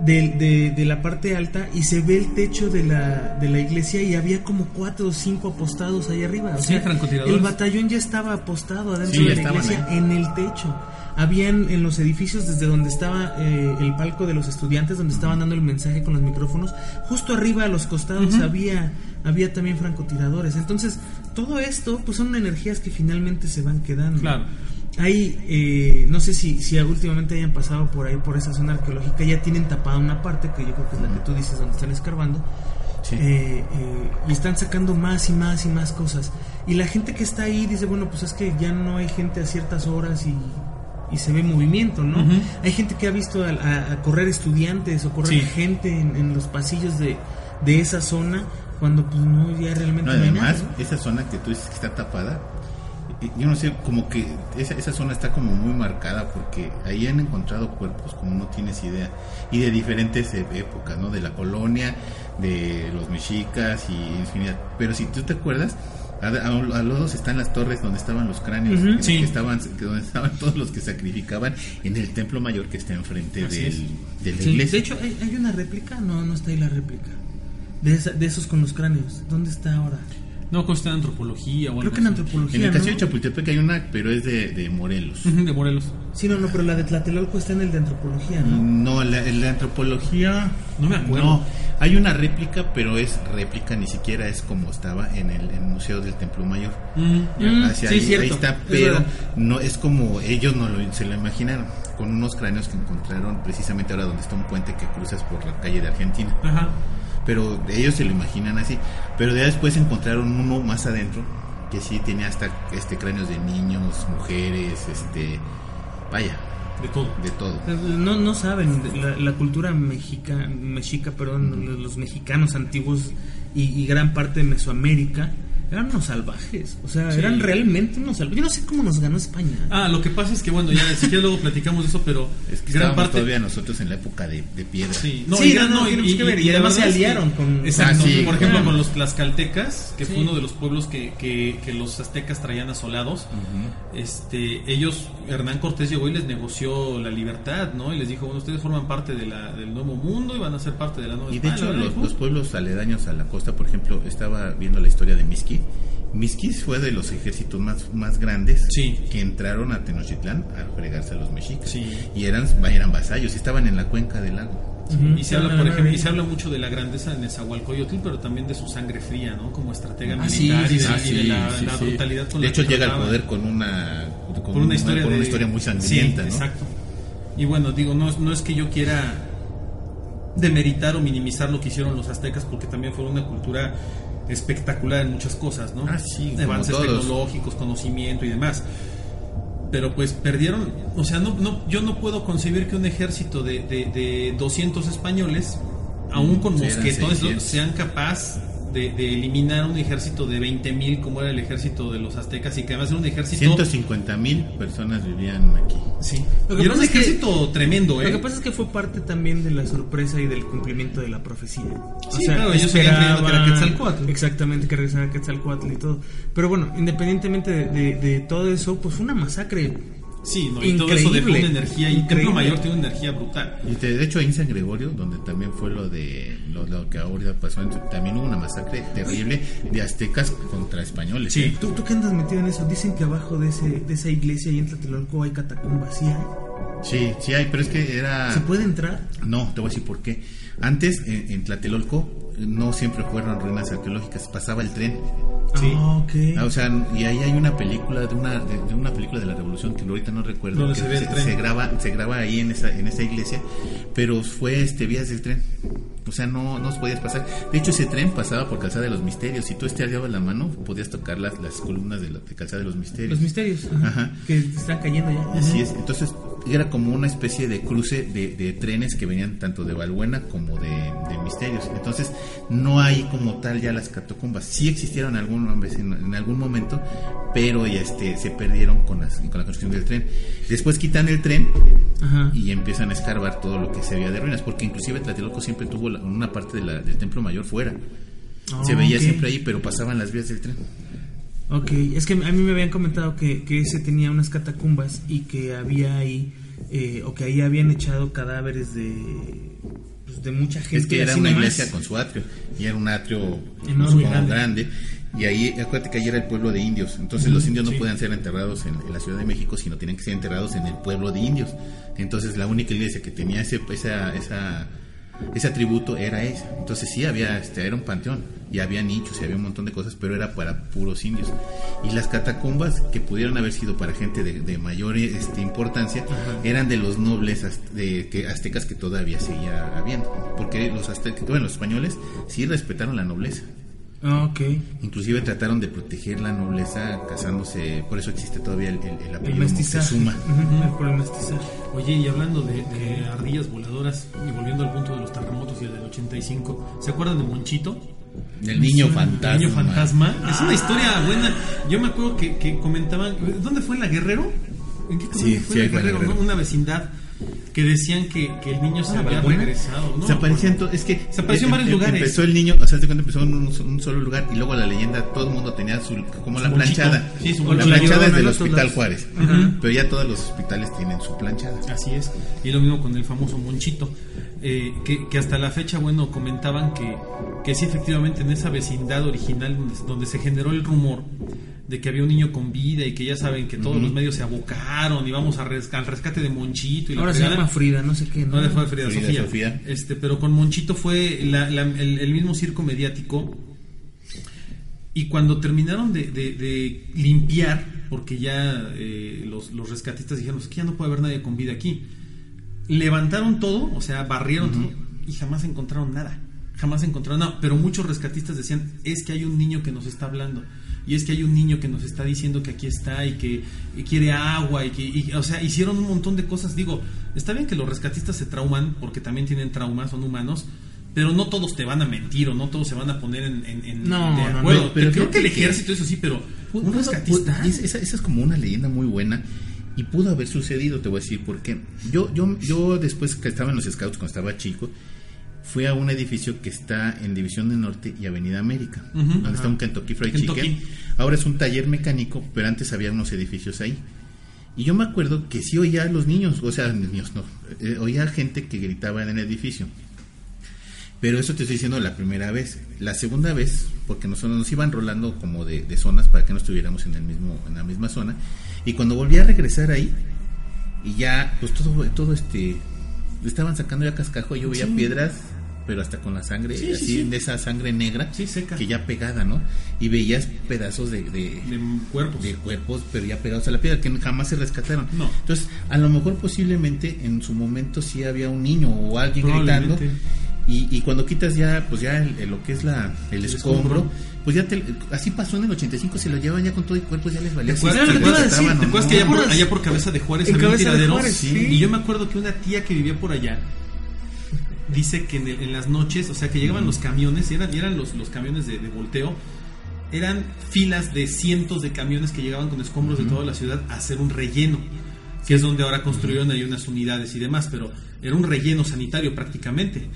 de, de- de la parte alta y se ve el techo de la, de la iglesia y había como cuatro o cinco apostados ahí arriba. O sea, el batallón ya estaba apostado adentro Sí, de la iglesia ahí. en el techo. Habían en los edificios desde donde estaba eh, el palco de los estudiantes, donde estaban dando el mensaje con los micrófonos, justo arriba a los costados había, había también francotiradores. Entonces, todo esto pues son energías que finalmente se van quedando. Claro. Hay, eh, no sé si, si últimamente hayan pasado por ahí, por esa zona arqueológica, ya tienen tapada una parte, que yo creo que es la que tú dices, donde están escarbando, Sí. eh, eh, y están sacando más y más y más cosas. Y la gente que está ahí dice, bueno, pues es que ya no hay gente a ciertas horas y, y se ve movimiento, ¿no? Hay gente que ha visto a, a- a correr estudiantes o correr Sí. gente en, en los pasillos de, de esa zona, cuando pues no, ya realmente No, no, hay además, nada, ¿no? esa zona que tú dices que está tapada, yo no sé, como que esa, esa zona está como muy marcada porque ahí han encontrado cuerpos como no tienes idea y de diferentes e- épocas, ¿no? De la colonia, de los mexicas y infinidad. Pero si tú te acuerdas, a, a- a los dos están las torres donde estaban los cráneos, sí. que estaban, que donde estaban todos los que sacrificaban en el templo mayor que está enfrente Así del, es. de la Sí, iglesia. de hecho, hay, hay una réplica, no, no está ahí la réplica. De, esa- de esos con los cráneos. ¿Dónde está ahora? No, consta en antropología o algo Creo que en así. antropología. en el ¿no? castillo de Chapultepec hay una, pero es de, de Morelos. De Morelos. Sí, no, no, pero la de Tlatelolco está en el de antropología, ¿no? No, la, la antropología. No me acuerdo. No, hay una réplica, pero es réplica, ni siquiera es como estaba en el, en el Museo del Templo Mayor. Mm. Mm, Hacia sí, ahí, cierto, ahí está, es pero verdad. no es como ellos no lo, se lo imaginaron, con unos cráneos que encontraron precisamente ahora donde está un puente que cruzas por la calle de Argentina. Ajá. Pero ellos se lo imaginan así. Pero ya después encontraron uno más adentro que sí tenía hasta este cráneos de niños, mujeres, este, vaya, De todo. de todo. No, no saben, la, la cultura mexica, mexica, perdón, los mexicanos antiguos y, y gran parte de Mesoamérica eran unos salvajes. O sea, Sí. eran realmente unos salvajes. Yo no sé cómo nos ganó España. Ah, lo que pasa es que, bueno, ya si quieres luego platicamos de eso, pero Es que gran parte. todavía nosotros en la época de, de piedra. Sí, Sí, y- no, no, mucho que ver, y además se es que- aliaron con- Exacto, Ah, sí, por ejemplo, claro. con los tlaxcaltecas, que Sí. fue uno de los pueblos que, que, que los aztecas traían asolados. este Ellos, Hernán Cortés llegó y les negoció la libertad, ¿no? Y les dijo, bueno, ustedes forman parte de la, del nuevo mundo y van a ser parte de la nueva Y de España, hecho, los, pueblos aledaños a la costa, por ejemplo, estaba viendo la historia de Misqui. Misqui fue de los ejércitos más, más grandes Sí. que entraron a Tenochtitlán a fregarse a los mexicas. Sí. Y eran, eran vasallos, estaban en la cuenca del lago. Y se habla, por ah, ejemplo, y se habla mucho de la grandeza de Nezahualcóyotl, pero también de su sangre fría, ¿no? Como estratega Ah, militar sí, y de, sí, y sí, de la, sí, la sí. brutalidad con De la hecho, que llega al trataba. poder con una, con por una historia, con de- una historia muy sangrienta, Sí, ¿no? exacto. Y bueno, digo, no, es- no es que yo quiera demeritar o minimizar lo que hicieron los aztecas, porque también fue una cultura espectacular en muchas cosas, ¿no? Ah, sí, Avances tecnológicos, conocimiento y demás. Pero pues perdieron, o sea, no, no, yo no puedo concebir que un ejército de, de, de 200 españoles, aún con mosquetones, 600. sean capaz de, de eliminar un ejército de 20.000 como era el ejército de los aztecas y que además era un ejército... 150 mil personas vivían aquí. Sí. Lo que Y era un pasa es que- ejército tremendo, ¿eh? Lo que pasa es que fue parte también de la sorpresa y del cumplimiento de la profecía. Sí, claro, ellos creyendo que era esperaban- Quetzalcóatl. Exactamente, que regresara Quetzalcoatl y todo. Pero bueno, independientemente de, de- de todo eso, pues fue una masacre. Sí, no, y todo eso una energía y Templo Increíble. Mayor tiene una energía brutal. Y de, de hecho ahí en San Gregorio, donde también fue lo de lo, lo que ahorita pasó, también hubo una masacre terrible de aztecas contra españoles. Sí. ¿eh? ¿Tú, tú qué andas metido en eso? Dicen que abajo de, ese, de esa iglesia y en Tlatelolco hay catacumbas. ¿Sí hay? Sí, sí hay, pero es que era... ¿Se puede entrar? No, te voy a decir por qué. Antes, en, en Tlatelolco, no siempre fueron ruinas arqueológicas, pasaba el tren. Sí. Ah, ok. Ah, o sea, y ahí hay una película de una de, de una película de la Revolución que ahorita no recuerdo que se ve el tren. graba se graba ahí en esa en esa iglesia, pero fue este vías del tren. O sea, no no podías pasar. De hecho, ese tren pasaba por Calzada de los Misterios. Si tú estirabas la mano, podías tocar las, las columnas de, la, de Calzada de los Misterios. Los misterios. ajá, Ajá. Que están cayendo ya. Así es. Entonces, era como una especie de cruce de, de trenes que venían tanto de Valbuena como de, de Misterios. Entonces, no hay como tal ya las catacumbas. Sí existieron alguna vez en, en algún momento, pero ya este, se perdieron con, las- con la construcción del tren. Después quitan el tren Ajá. y empiezan a escarbar todo lo que se veía de ruinas, porque inclusive Tlatelolco siempre tuvo la- una parte de la- del templo mayor fuera. se Ah, veía ok. siempre ahí, pero pasaban las vías del tren. Ok, es que a mí me habían comentado que, que ese tenía unas catacumbas y que había ahí, eh, o que ahí habían echado cadáveres de, pues, de mucha gente. Es que era una nomás. iglesia con su atrio y era un atrio Enorme, como grande. grande. y ahí acuérdate que ahí era el pueblo de indios entonces los indios no podían ser enterrados en, en la Ciudad de México sino tienen que ser enterrados en el pueblo de indios entonces la única iglesia que tenía ese esa, esa ese atributo era esa entonces sí había este era un panteón y había nichos y había un montón de cosas pero era para puros indios. Y las catacumbas que pudieron haber sido para gente de, de mayor este, importancia eran de los nobles de, que, aztecas que todavía seguía habiendo. Porque los aztecas bueno los españoles sí respetaron la nobleza ok. Inclusive trataron de proteger la nobleza casándose, por eso existe todavía el, el, el El apellido Por el mestizaje. Oye, y hablando de, de ardillas voladoras y volviendo al punto de los terremotos y el del 85, ¿se acuerdan de Monchito? El niño fantasma. El niño fantasma. Es una historia buena. Yo me acuerdo que, que comentaban. ¿Dónde fue en la Guerrero? ¿En qué Sí, fue sí, la Guerrero? Guerrero. ¿no? Una vecindad que decían que, que el niño se ¿Ah, había regresado. ¿no? se aparecían Bueno, to- es que Se apareció en eh, varios eh, lugares. Empezó el niño, o sea, se cuenta empezó en un, un solo lugar y luego la leyenda todo el mundo tenía su como Su la planchada. Sí, su la planchada La es del Hospital Juárez, pero ya todos los hospitales tienen su planchada. Así es. Y lo mismo con el famoso Monchito. eh, que, que hasta la fecha, bueno, comentaban que, que sí, efectivamente, en esa vecindad original donde, donde se generó el rumor de que había un niño con vida y que ya saben que todos los medios se abocaron y vamos a res- al rescate de Monchito y la Ahora se llama Frida, no sé qué. ¿no? No, fue Frida, Frida Sofía. Sofía. Este, pero con Monchito fue la- la- el, el mismo circo mediático. Y cuando terminaron de, de- de limpiar, porque ya eh, los, los rescatistas dijeron, es que ya no puede haber nadie con vida aquí. Levantaron todo, o sea, barrieron todo y jamás encontraron nada. Jamás encontraron nada. Pero muchos rescatistas decían, es que hay un niño que nos está hablando. Y es que hay un niño que nos está diciendo que aquí está y que y quiere agua y que, y, o sea, hicieron un montón de cosas. Digo, está bien que los rescatistas se trauman porque también tienen traumas, son humanos, pero no todos te van a mentir o no todos se van a poner en, en- en- No, de no, acuerdo. no, pero creo que el ejército, eso sí, pero un Pudo- rescatista. pudo- esa, esa es como una leyenda muy buena y pudo haber sucedido, te voy a decir por qué. Yo, yo, yo después que estaba en los Scouts, cuando estaba chico, fui a un edificio que está en División del Norte y Avenida América, donde está un Kentucky Fried Kentucky. Chicken. Ahora es un taller mecánico, pero antes había unos edificios ahí. Y yo me acuerdo que sí oía a los niños, o sea, niños no, eh, oía gente que gritaba en el edificio. Pero eso te estoy diciendo la primera vez. La segunda vez, porque nos, nos iban rolando como de, de zonas para que no estuviéramos en, el mismo, en la misma zona. Y cuando volví a regresar ahí, y ya, pues todo, todo este, estaban sacando ya cascajo, yo veía Sí. piedras, pero hasta con la sangre, Sí, sí, así sí. de esa sangre negra, Sí, seca. que ya pegada, ¿no? Y veías pedazos de, de, de cuerpos. de cuerpos, pero ya pegados a la piedra, que jamás se rescataron. No. Entonces, a lo mejor posiblemente en su momento sí había un niño o alguien gritando. Y, y cuando quitas ya, pues ya el- el- lo que es la, el escombro, escombro. pues ya te, así pasó en el 85, se lo llevan ya con todo el cuerpo, ya les valía. ¿Te acuerdas, te iba a decir, estaban o ¿Te acuerdas que allá por, acuerdas? allá por Cabeza de Juárez había un Cabeza de tiradero? Juárez, sí. Y yo me acuerdo que una tía que vivía por allá dice que en, el- en las noches, o sea, que llegaban los camiones, y eran, y eran los, los camiones de, de volteo, eran filas de cientos de camiones que llegaban con escombros de toda la ciudad a hacer un relleno, que es donde ahora construyeron ahí unas unidades y demás, pero era un relleno sanitario prácticamente.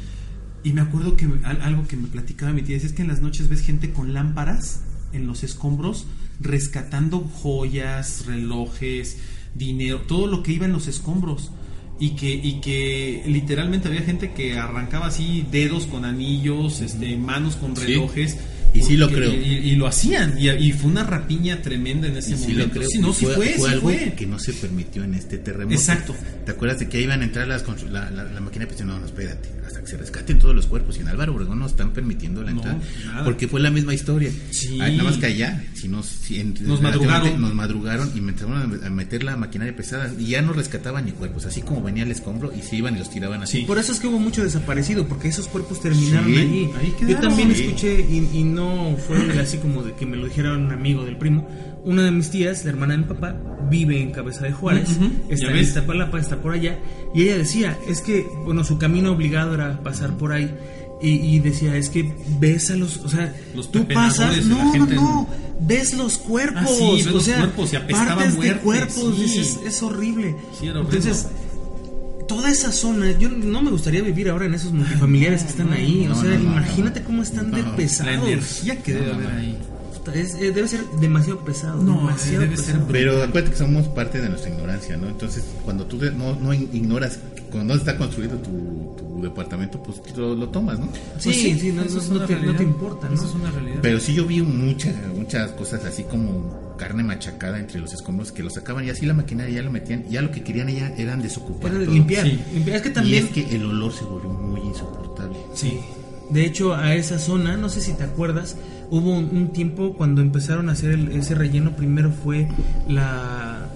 Y me acuerdo que algo que me platicaba mi tía, es que en las noches ves gente con lámparas en los escombros rescatando joyas, relojes, dinero, todo lo que iba en los escombros. Y que, y que literalmente había gente que arrancaba así dedos con anillos, este, manos con Sí. Y sí lo creo. Y, y lo hacían. Y, y fue una rapiña tremenda en ese Y sí momento. lo creo. Sí, no, sí fue, sí algo fue. que no se permitió en este terremoto. Exacto. ¿Te acuerdas de que iban a entrar las constru- la, la, la máquina? Pues no, no, espérate, hasta que se rescaten todos los cuerpos. Y en Álvaro Obregón no están permitiendo la No, entrada. nada. Porque fue la misma historia. Sí. Ah, nada más que allá, si nos, si en- Nos madrugaron. Nos madrugaron y me empezaron a- meter la maquinaria pesada. Y ya no rescataban ni cuerpos. Así como venía el escombro y se iban y los tiraban así. Sí. Por eso es que hubo mucho desaparecido, porque esos cuerpos terminaron Sí, allí. ahí Yo también Sí. escuché, y, y no fue así como de que me lo dijera un amigo del primo. Una de mis tías, la hermana de mi papá, vive en Cabeza de Juárez, Ujú, está ya en. Iztapalapa, está por allá, y ella decía, es que, bueno, su camino obligado era pasar por ahí. Y, y decía, es que ves a los, o sea, Los tú pasas, de no, no, no, ves los cuerpos, Ah, sí, ves o los sea, cuerpos apestaba partes de muerte, cuerpos, sí. dices, es horrible. Sí, era horrible. Toda esa zona, yo no me gustaría vivir ahora en esos multifamiliares que están ahí. no, o sea, no, imagínate cómo están de. La energía que debe haber ahí. Es- eh, debe ser demasiado pesado. No, demasiado debe ser pesado. Pero acuérdate que somos parte de nuestra ignorancia, ¿no? Entonces, cuando tú de- no, no ignoras, cuando no está construido tu, tu departamento, pues lo, lo tomas, ¿no? Sí, Pues sí, no, eso no- es no una te, no te importa, ¿no? Eso es una realidad. Pero sí yo vi muchas muchas cosas así como carne machacada entre los escombros que lo sacaban y así la maquinaria ya lo metían, ya lo que querían ella eran desocupar Era de todo. limpiar, Sí. limpiar. Es que Y también, es que el olor se volvió muy insoportable. sí. De hecho, a esa zona, no sé si te acuerdas, hubo un, un tiempo cuando empezaron a hacer el- ese relleno. Primero fue la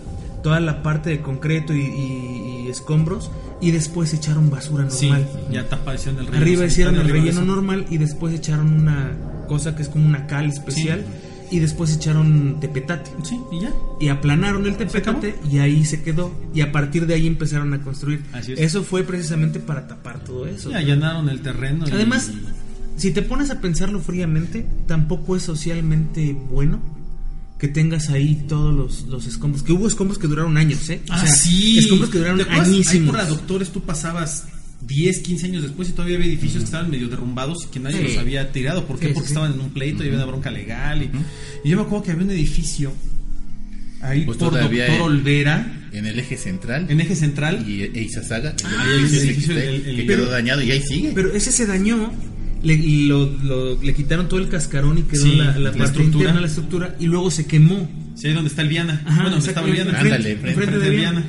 toda la parte de concreto y, y- y escombros, y después echaron basura Sí, normal. ya taparon el relleno. Arriba hicieron el relleno normal y después echaron una cosa que es como una cal especial y después echaron tepetate. Sí, y ya. Y aplanaron el tepetate y ahí se quedó. Y a partir de ahí empezaron a construir. Así es. Eso fue precisamente para tapar todo eso. Sí, allanaron el terreno. y- Además, si te pones a pensarlo fríamente, tampoco es socialmente bueno que tengas ahí todos los, los escombros. Que hubo escombros que duraron años, ¿eh? O Ah, sea, sí. Escombros que duraron añísimos. por la doctores tú pasabas 10, 15 años después y todavía había edificios que estaban medio derrumbados y que nadie Sí. los había tirado. ¿Por qué? Sí, Porque sí. estaban en un pleito y había una bronca legal. Y, y yo me acuerdo que había un edificio ahí Pues por Doctor Olvera, En el eje central en eje central. y e Izazaga, el Ah, edificio que, el- pero- quedó dañado y ahí sigue. Pero ese se dañó, le, y lo, lo- le quitaron todo el cascarón y quedó Sí, la, la la parte estructura. interna, la estructura, y luego se quemó. Sí, ahí donde está el Viana. Ajá, bueno, donde estaba el Viana. Ándale, de del Viana. Viana.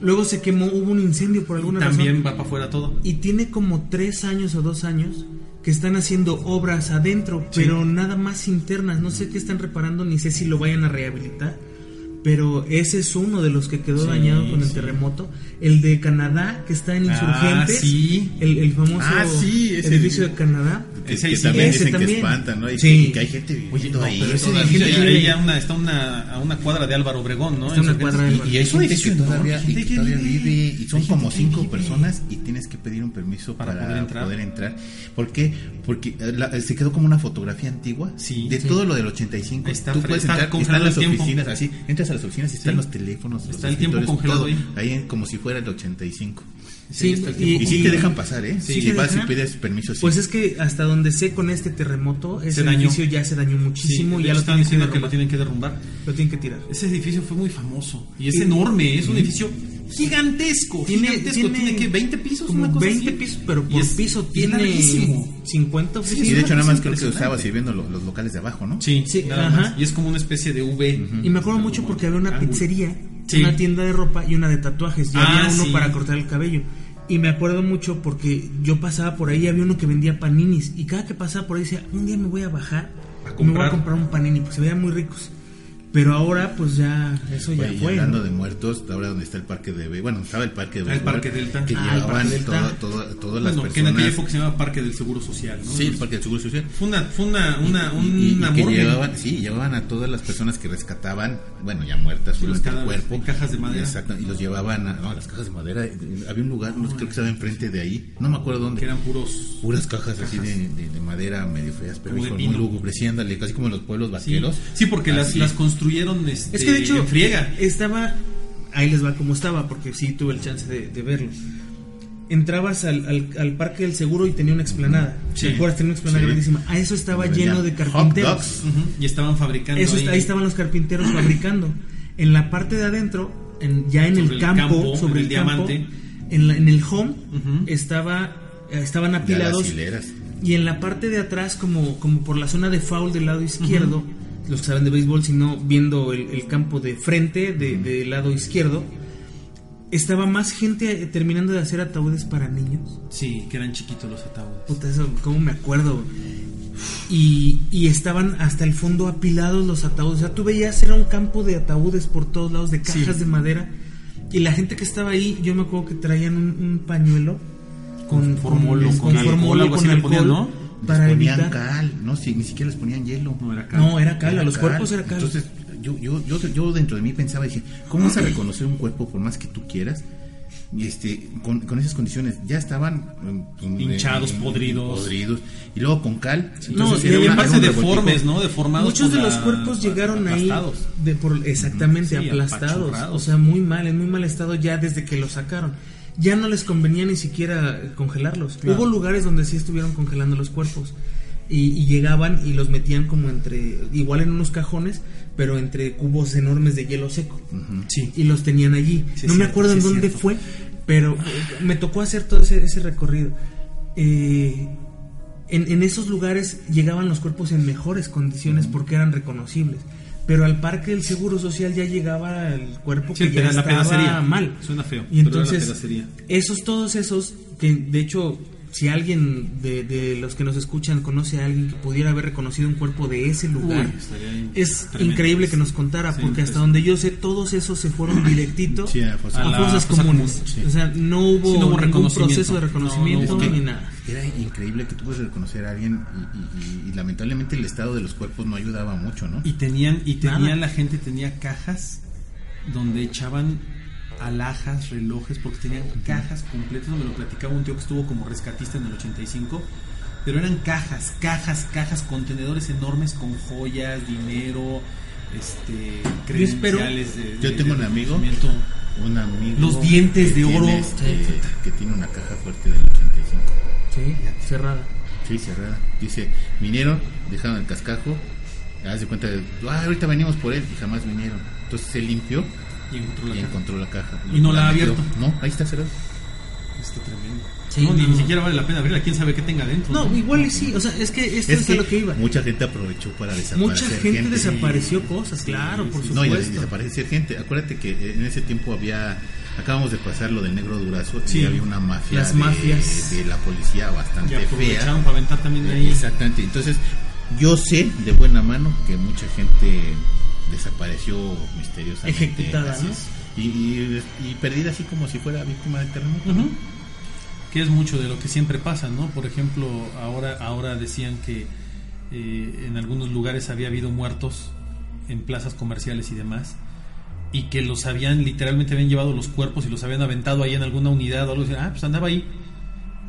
Luego se quemó, hubo un incendio por alguna También razón. va para afuera todo. Y tiene como tres años o dos años que están haciendo obras adentro, pero nada más internas. No sé qué están reparando, ni sé si lo vayan a rehabilitar. Pero ese es uno de los que quedó Sí, dañado con el sí. terremoto. El de Canadá, que está en Ah, Insurgentes. sí. El, el famoso Ah, sí, ese- edificio de Canadá. que, ese que sí, también ese dicen también. que espantan, ¿no? Y Sí. que, hay gente Oye, viviendo no, ahí. pero ese edificio ahí a una, está una, a una cuadra de Álvaro Obregón, ¿no? Está una cuadra de- Y, y hay Es un gente que edificio todavía, y que todavía vive. y son como cinco personas y tienes que pedir un permiso Para para, poder entrar. poder entrar. ¿Por qué? Porque eh, la- se quedó como una fotografía antigua Sí. de Sí. todo lo del 85. Ahí está, Tú puedes entrar, están las oficinas así, entras a las oficinas y están Sí. los teléfonos, los Está el tiempo escritorios, congelado todo, ahí. ahí como si fuera el 85. Sí, el y- tiempo Y sí y- te dejan pasar, ¿eh? Sí, si vas y pides permiso, sí. Pues es que hasta donde sé con este terremoto, ese dañó. edificio ya se dañó Sí, muchísimo. de ya lo están que, diciendo que lo tienen que derrumbar. Lo tienen que tirar. Ese edificio fue muy famoso y es Y- enorme, es un edificio gigantesco. Tiene, gigantesco. tiene, que 20 pisos, como una cosa 20 así. pisos, pero Y por es- piso y tiene larguísimo. 50 Y oficinas. de hecho nada más creo que estaba sirviendo lo- los locales de abajo, ¿no? Sí, Sí, nada ajá. más. Y es como una especie de V. Y me acuerdo mucho porque había una Ángulo. pizzería, Sí. una tienda de ropa y una de tatuajes. Y Ah, había uno sí. para cortar el cabello. Y me acuerdo mucho porque yo pasaba por ahí y había uno que vendía paninis. Y cada que pasaba por ahí decía, un día me voy a bajar A y me voy a comprar un panini, porque se veían muy ricos. Pero ahora, pues ya, eso ya Oye, y fue. hablando ¿no? de muertos, ahora donde está el parque de bueno, estaba el parque de Ah, el Parque Delta. que Ah, llevaban Delta. todo- todo- todas las Bueno, que en aquella personas. época se llamaba Parque del Seguro Social, ¿no? Sí, el parque del Seguro Social. Fue una, fue una, una, Y- y- y una que morgue. llevaban, sí, llevaban a todas las personas que rescataban, bueno, ya muertas, Sí, los obviamente, el cadáveres, cuerpo. en cajas de madera. Exacto, y los llevaban a, no, las cajas de madera. eh, Había un lugar, no creo que estaba enfrente de ahí, no me acuerdo dónde. que eran puros Puras cajas, así de, de- de madera medio feas, pero hijo, muy lúgubres, sí, ándale, casi como en los pueblos sí, vaqueros. sí porque las, Así. las construyeron este, Es que de hecho, en friega estaba. Ahí les va como estaba, porque sí tuve el chance de, de verlo. Entrabas al, al, al Parque del Seguro y tenía una explanada. Sí. ¿Te acuerdas? Tenía una explanada Sí. grandísima. A eso estaba lleno de vendían hot carpinteros. dogs. Ujú, y estaban fabricando Eso ahí, ahí estaban los carpinteros fabricando. En la parte de adentro, en- ya en el el campo, campo, sobre el, el campo, diamante. en, la- en el home, Ujú. estaba, estaban Ya las apilados. Y en la parte de atrás, como, como por la zona de foul del lado izquierdo, los que saben de béisbol, sino viendo el, el campo de frente, de- del lado izquierdo, estaba más gente eh, terminando de hacer ataúdes para niños. Sí, que eran chiquitos los ataúdes. Puta, eso, ¿cómo me acuerdo? Y, y estaban hasta el fondo apilados los ataúdes. O sea, tú veías, era un campo de ataúdes por todos lados, de cajas Sí. de madera. Y la gente que estaba ahí, yo me acuerdo que traían un, un pañuelo con, Con formol o con, con alcohol, con alcohol ¿no? Para les ponían evitar. cal, no, sí, ni siquiera les ponían hielo. No era acá. No, era cal, a los cal. cuerpos era cal. Entonces, yo, yo, yo, yo dentro de mí pensaba, dije, ¿cómo vas a reconocer un cuerpo por más que tú quieras? Y este, con, con esas condiciones, ya estaban mm, Hinchados, eh, podridos. podridos, y luego con cal. No, entonces y era una- además era deformes. ¿no? Deformados. Muchos de los cuerpos llegaron ahí aplastados. de por, exactamente Sí, aplastados, o sea, muy mal, en muy mal estado ya desde que los sacaron. Ya no les convenía ni siquiera congelarlos. Claro. Hubo lugares donde sí estuvieron congelando los cuerpos y, y llegaban y los metían como entre, igual en unos cajones, pero entre cubos enormes de hielo seco. Sí. Y los tenían allí. Sí, no me cierto, acuerdo sí en dónde cierto. fue, pero eh, me tocó hacer todo ese, ese recorrido. Eh, en, en esos lugares llegaban los cuerpos en mejores condiciones porque eran reconocibles. Pero al parque del Seguro Social ya llegaba el cuerpo Sí, que ya la estaba mal. Suena feo, Y pero era la entonces, esos, todos esos, que de hecho, si alguien de, de los que nos escuchan conoce a alguien que pudiera haber reconocido un cuerpo de ese lugar, Uy, es tremendo. increíble que nos contara, Sí, porque hasta donde yo sé, todos esos se fueron directito Sí, a fuerzas- a A la fuerzas fosa comunes. común, sí. O sea, no hubo, Sí, no hubo ningún proceso de No, reconocimiento no ni nada. Era increíble que tú puedes reconocer a alguien y, y- y- y lamentablemente el estado de los cuerpos no ayudaba mucho, ¿no? Y tenían, y Nada. tenían la gente tenía cajas donde echaban alhajas, relojes, porque tenían cajas completas, me lo platicaba un tío que estuvo como rescatista en el 85, pero eran cajas, cajas, cajas, contenedores enormes con joyas, dinero, este, Yo espero- credenciales de, Yo de- tengo de un amigo. Un amigo. Los dientes de oro. tiene, este, Sí. que tiene una caja fuerte del 85. Sí, cerrada. Sí, cerrada. Dice, vinieron, dejaron el cascajo. Haz de cuenta, de, ah, ahorita venimos por él y jamás vinieron. Entonces se limpió Y encontró la y caja. encontró la caja. ¿Y no la ha metió. abierto? No, ahí está cerrada. Está tremendo. Sí, no, ni, no. ni siquiera vale la pena abrirla, quién sabe qué tenga dentro. No, igual y sí, o sea, es que esto es, a lo que iba. mucha gente aprovechó para desaparecer Mucha gente, gente. desapareció cosas, claro, por No, y supuesto. desaparecer gente. Acuérdate que en ese tiempo había. Acabamos de pasar lo del negro durazo Sí. y había una mafia. Las de, mafias. de la policía bastante fea. aprovecharon para aventar también de ahí. Exactamente. Entonces, yo sé de buena mano que mucha gente desapareció misteriosamente. Ejecutada, así ¿no? es. Y, y, y perdida así como si fuera víctima del terremoto. Ujú. Que es mucho de lo que siempre pasa, ¿no? Por ejemplo, ahora, ahora decían que eh, en algunos lugares había habido muertos en plazas comerciales y demás, y que los habían, literalmente habían llevado los cuerpos y los habían aventado ahí en alguna unidad o algo así. Ah, pues andaba ahí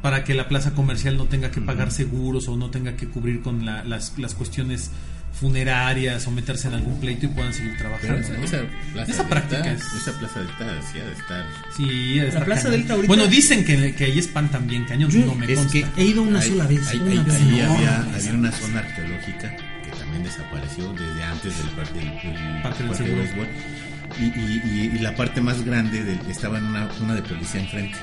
para que la plaza comercial no tenga que pagar seguros o no tenga que cubrir con la- las, las cuestiones funerarias o meterse en algún pleito y puedan seguir trabajando. esa, ¿no? esa plaza Esa Delta- es- Esa plaza delta sí ha de estar. Sí, Plaza cañón. Delta ahorita- Bueno, dicen que, que ahí espantan bien cañón, Yo- no me es consta. que He ido una hay- sola vez, hay- una hay- vez. ahí No, había, no, había una zona arqueológica que también desapareció desde antes del, par- del, del Parque del parque de béisbol. Y, y- y- y la parte más grande del- estaba en una zona de policía enfrente.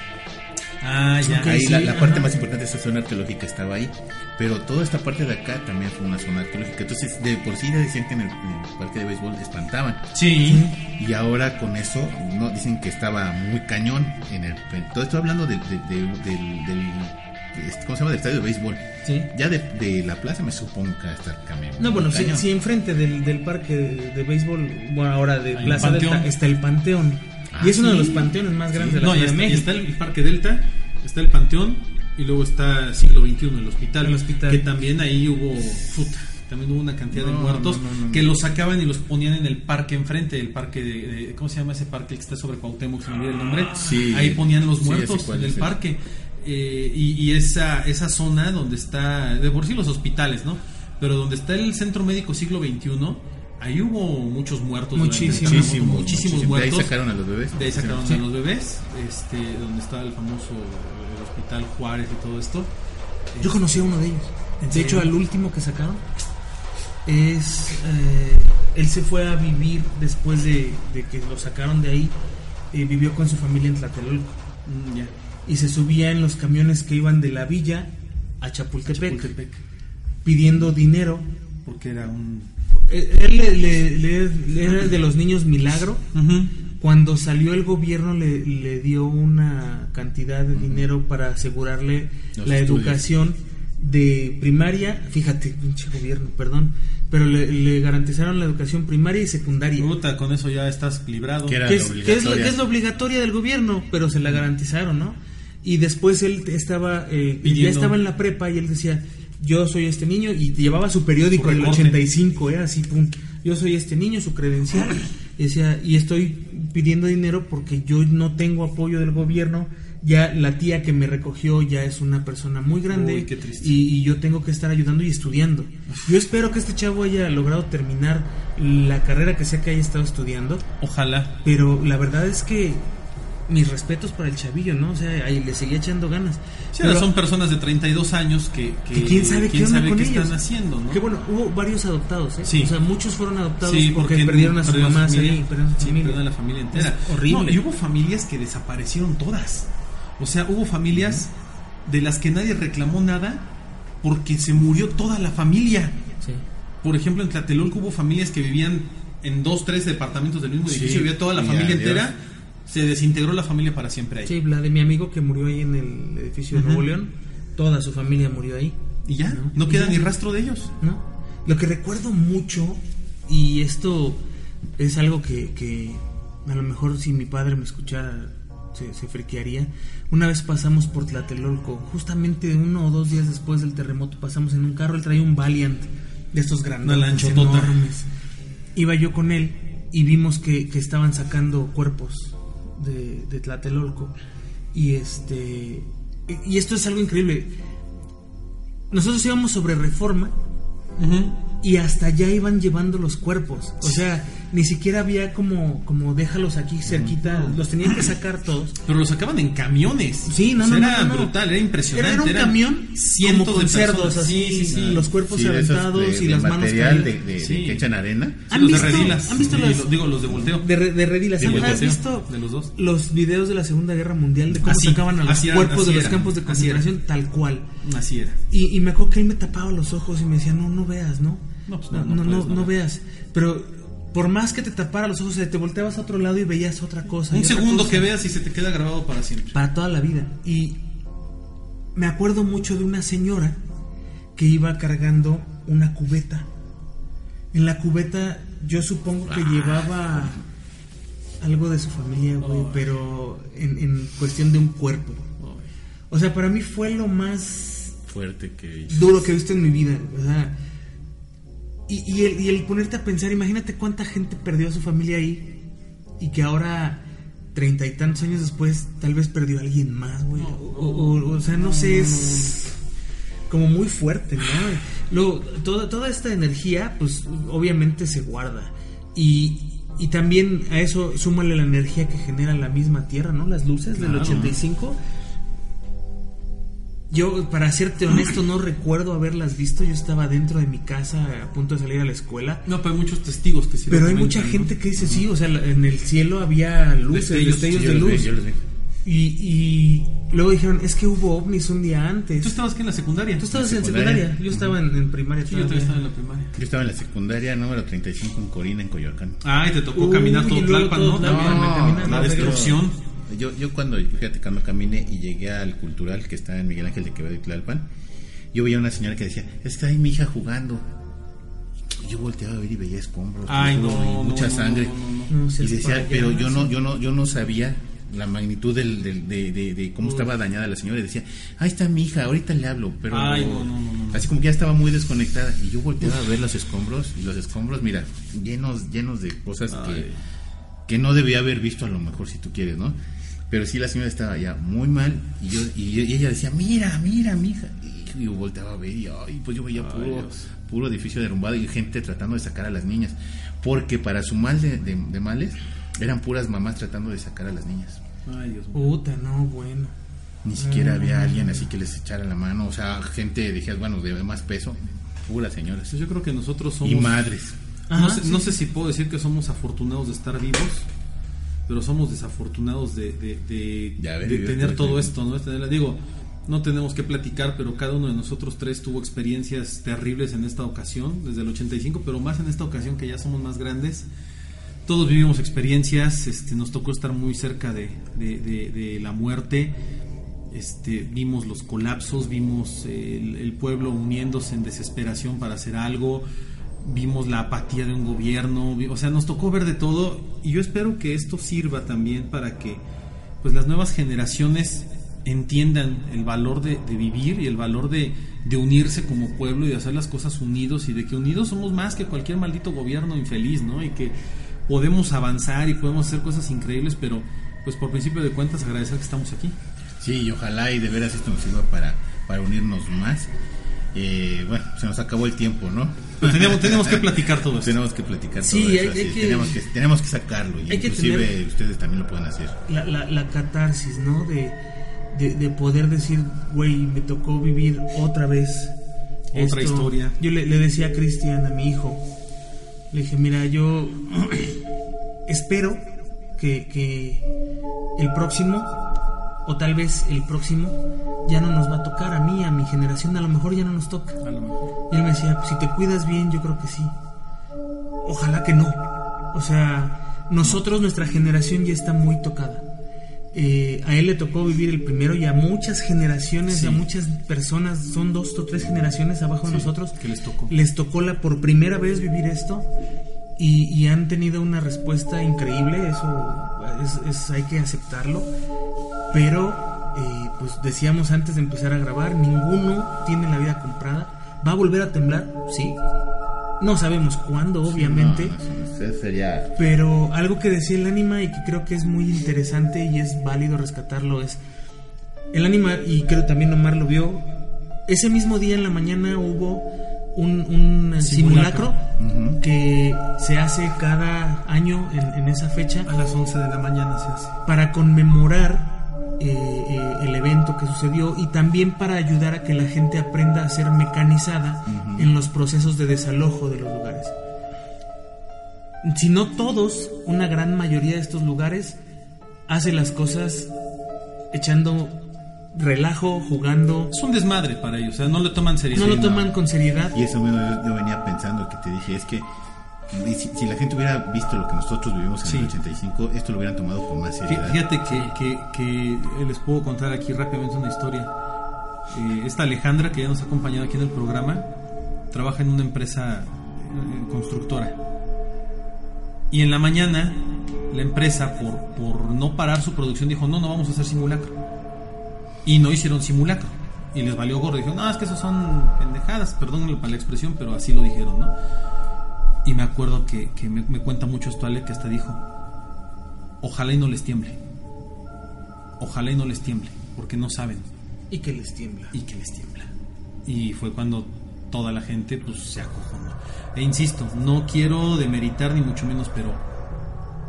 Ah, ya. Ok, ahí la, sí, la parte más importante de esa zona arqueológica estaba ahí, pero toda esta parte de acá también fue una zona arqueológica. Entonces, de por sí ya decían que en el, en el parque de béisbol espantaban. Sí. Y ahora con eso, no dicen que estaba muy cañón en el. Todo estoy hablando del, del, del, del- del- este, ¿cómo se llama? Del estadio de béisbol. Sí. Ya de, de la plaza me supongo que va a estar caminando. No, bueno, si, si enfrente del, del parque de, de béisbol, bueno, ahora de Hay Plaza. Delta, está el Panteón. Ah, y es uno de los panteones más grandes de la No, y Ciudad está, de y México. está el Parque Delta, está el Panteón y luego está siglo XXI, el hospital. El hospital. Que también ahí hubo. puta, también hubo una cantidad de muertos no, no, no. que los sacaban y los ponían en el parque enfrente, el parque de, de- ¿cómo se llama ese parque que está sobre Cuauhtémoc? Se me olvida el nombre. Sí. Ahí ponían los muertos en el parque. Eh, y y esa, esa zona donde está, de por sí los hospitales, ¿no? Pero donde está el centro médico siglo XXI, ahí hubo muchos muertos. durante el Muchísimo. terremoto, Muchísimo, muchísimos muchísimo. De ahí muertos. sacaron a los bebés. De ahí sacaron Sí. a los bebés, este, donde está el famoso el hospital Juárez y todo esto. Yo conocí a uno de ellos. ¿En De serio? hecho, al último que sacaron es. eh, él se fue a vivir después de, de que lo sacaron de ahí. eh, vivió con su familia en Tlatelolco. Mm. Y se subía en los camiones que iban de la villa a Chapultepec, Chapultepec, pidiendo dinero. porque era un Él le- le- le- le era de los niños milagro. Cuando salió el gobierno le, le dio una cantidad de dinero para asegurarle Los la estudios. educación de primaria, fíjate, pinche gobierno, perdón, pero le, le garantizaron la educación primaria y secundaria, Puta, con eso ya estás librado. Que es, la que es es la obligatoria del gobierno, pero se la garantizaron, ¿no? Y después él estaba, eh, ya estaba en la prepa y él decía, yo soy este niño, y llevaba su periódico en el recorte. 85, era así, pum, yo soy este niño, su credencial, y decía, y estoy pidiendo dinero porque yo no tengo apoyo del gobierno, ya la tía que me recogió ya es una persona muy grande Uy, qué triste. y, y yo tengo que estar ayudando y estudiando. Yo espero que este chavo haya logrado terminar la carrera que sea que haya estado estudiando, Ojalá. pero la verdad es que mis respetos para el chavillo, ¿no? O sea, ahí le seguía echando ganas. Sí, Pero- son personas de 32 años que, que, que quién sabe qué, están haciendo, ¿no? Que bueno, hubo varios adoptados, ¿eh? Sí. O sea, muchos fueron adoptados Sí, porque, perdieron a familia. ahí, perdieron su Sí, perdieron a la familia entera. Es horrible. No, y hubo familias que desaparecieron todas. O sea, hubo familias de las que nadie reclamó nada porque se murió toda la familia. Sí. Por ejemplo, en Tlatelolco hubo familias que vivían en dos, tres departamentos del mismo edificio, vivía toda la familia adiós. entera. Se desintegró la familia para siempre ahí. Sí, la de mi amigo que murió ahí en el edificio de. Nuevo León, toda su familia murió ahí. Y ya, No, queda ya. ni rastro de ellos. ¿no? Lo que recuerdo mucho, y esto es algo que, que a lo mejor si mi padre me escuchara se, se friquearía. Una vez pasamos por Tlatelolco, justamente uno o dos días después del terremoto, pasamos en un carro, él traía un Valiant de estos grandes, enormes. Iba yo con él y vimos que, que estaban sacando cuerpos de, de Tlatelolco. Y este. Y esto es algo increíble. Nosotros íbamos sobre reforma y hasta allá iban llevando los cuerpos. O sea, ni siquiera había como, como déjalos aquí cerquita. Los tenían que sacar todos. Pero lo sacaban en camiones. Sí, no, O sea, no, Era no, no, no. brutal, era impresionante. Era, era un eran camión cientos como con de cerdos, personas. así, Sí, sí, sí. los cuerpos aventados de- y de las manos caídas. de- de Sí. que echan arena. Sí, ¿Han los visto- de redilas. han visto Sí, las- lo- digo, los de volteo. De, re- de redilas. De ¿Has volteo. visto De los dos. los videos de la Segunda Guerra Mundial de cómo Así, sacaban a los cuerpos de los campos de concentración? Tal cual. Así era. Y, y me acuerdo que él me tapaba los ojos y me decía, no, no veas, ¿no? No, pues no, no, no veas. Pero por más que te tapara los ojos, te volteabas a otro lado y veías otra cosa. Un segundo cosa. que veas y se te queda grabado para siempre. Para toda la vida. Y me acuerdo mucho de una señora que iba cargando una cubeta. En la cubeta yo supongo que llevaba algo de su familia, güey, pero en, en cuestión de un cuerpo. O sea, para mí fue lo más Fuerte que duro que he visto en mi vida. O sea, y, y el, y el ponerte a pensar, imagínate cuánta gente perdió a su familia ahí y que ahora, treinta y tantos años después, tal vez perdió a alguien más, güey. O, o- o sea, no sé, es como muy fuerte, ¿no? Luego, toda, toda esta energía, pues obviamente se guarda. Y, y también a eso súmale la energía que genera la misma Tierra, ¿no? Las luces del Claro. 85. Yo, para serte honesto, no recuerdo haberlas visto. Yo estaba dentro de mi casa a punto de salir a la escuela. No, pero hay muchos testigos que sí Pero hay mucha ¿no? gente que dice sí, o sea, en el cielo había luces, Destellos, destellos, Sí, de yo los vi, luz. yo los vi. Y, y luego dijeron, es que hubo ovnis un día antes. ¿Tú estabas aquí en la secundaria? Tú estabas en en secundaria. secundaria, yo estaba en, en primaria. Sí, yo también estaba en la primaria. Yo estaba en la secundaria número 35 en Corina, en Coyoacán. Ah, y te tocó Uy, caminar todo Tlalpan, ¿no? Tlalpan, la destrucción. Yo, yo cuando, fíjate, cuando caminé y llegué al cultural que está en Miguel Ángel de Quevedo y Tlalpan, yo veía una señora que decía, está ahí mi hija jugando. Yo volteaba a ver y veía escombros, Ay, no, y no, mucha no, sangre. y decía, pero yo no, yo no, yo no sabía la magnitud del, del- de, de- de cómo estaba dañada la señora y decía, ahí está mi hija, ahorita le hablo, pero Ay, no, no, no, no. así como que ya estaba muy desconectada y yo volteaba a ver los escombros y los escombros, mira, llenos, llenos de cosas que, que no debía haber visto a lo mejor si tú quieres, ¿no? Pero sí la señora estaba ya muy mal y yo y, yo- y ella decía, mira, mira, mi hija. Y yo volteaba a ver y ay, pues yo veía Ay, puro, Dios. puro edificio derrumbado y gente tratando de sacar a las niñas. Porque para su mal de, de- de males eran puras mamás tratando de sacar a las niñas. Ay, Dios mío. Puta, no, bueno. Ni siquiera había alguien así que les echara la mano. O sea, gente, dije, bueno, de más peso. Puras señoras. Pues yo creo que nosotros somos... Y madres. no, Ajá, sé, sí. no sé si puedo decir que somos afortunados de estar vivos, pero somos desafortunados de, de, tener todo esto. ¿no? Digo, no tenemos que platicar, pero cada uno de nosotros tres tuvo experiencias terribles en esta ocasión, desde el 85, pero más en esta ocasión que ya somos más grandes. Todos vivimos experiencias, este, nos tocó estar muy cerca de, de- de- de la muerte, este, vimos los colapsos, vimos el, el pueblo uniéndose en desesperación para hacer algo, vimos la apatía de un gobierno, o sea, nos tocó ver de todo y yo espero que esto sirva también para que pues las nuevas generaciones entiendan el valor de, vivir y el valor de, de unirse como pueblo y de hacer las cosas unidos y de que unidos somos más que cualquier maldito gobierno infeliz, ¿no? Y que podemos avanzar y podemos hacer cosas increíbles, pero pues por principio de cuentas agradecer que estamos aquí. Sí, y ojalá y de veras esto nos sirva para, para unirnos más. Eh, bueno, se nos acabó el tiempo, ¿no? Tenemos, tenemos que platicar todo esto. Tenemos que platicar Sí, todo eso, hay- así hay es, que- tenemos, que, tenemos que sacarlo. Y inclusive tener- ustedes también lo pueden hacer. La, la, la catarsis, ¿no? De, de, de poder decir, güey, me tocó vivir otra vez. Otra historia. Yo le, le decía a Cristian, a mi hijo, le dije, mira, yo espero que, que el próximo, o tal vez el próximo, ya no nos va a tocar a mí, a mi generación, a lo mejor ya no nos toca. A lo mejor. Y él me decía, "Pues, si te cuidas bien, yo creo que sí. Ojalá que no. O sea, nosotros, nuestra generación ya está muy tocada. Eh, a él le tocó vivir el primero y a muchas generaciones, Sí. a muchas personas, son dos o tres generaciones abajo de nosotros, que les tocó. les tocó la por primera vez vivir esto y, y han tenido una respuesta increíble, eso es, es- hay que aceptarlo, pero eh, pues decíamos antes de empezar a grabar, ninguno tiene la vida comprada, va a volver a temblar, sí, no sabemos cuándo, obviamente. No, eso sería Pero algo que decía el ánima y que creo que es muy interesante y es válido rescatarlo es el ánima y creo también Omar lo vio. Ese mismo día en la mañana hubo un, un Simulacro. que se hace cada año en, en esa fecha A las 11 de la mañana se hace. para conmemorar eh, eh, el evento que sucedió y también para ayudar a que la gente aprenda a ser mecanizada en los procesos de desalojo de los lugares. Si no todos, una gran mayoría de estos lugares hace las cosas echando relajo, jugando, Es un desmadre para ellos, o sea, no le toman seriedad. no lo no. toman con seriedad. Y eso mismo yo, yo venía pensando que te dije, es que si, si la gente hubiera visto lo que nosotros vivimos en Sí. el 85, esto lo hubieran tomado con más seriedad. Fíjate que, que- que, les puedo contar aquí rápidamente una historia. Eh, esta Alejandra, que ya nos ha acompañado aquí en el programa, trabaja en una empresa eh, constructora. Y en la mañana, la empresa, por, por no parar su producción, dijo, no, no vamos a hacer simulacro. Y no hicieron simulacro. Y les valió gorro. Dijeron, no, es que eso son pendejadas. Perdón la expresión, pero así lo dijeron, ¿no? Y me acuerdo que, que me, me cuenta mucho esto Ale, que hasta dijo, ojalá y no les tiemble. Ojalá y no les tiemble, porque no saben Y que les tiembla. y que les tiembla. Y fue cuando toda la gente pues se acojonó. E insisto, no quiero demeritar ni mucho menos, pero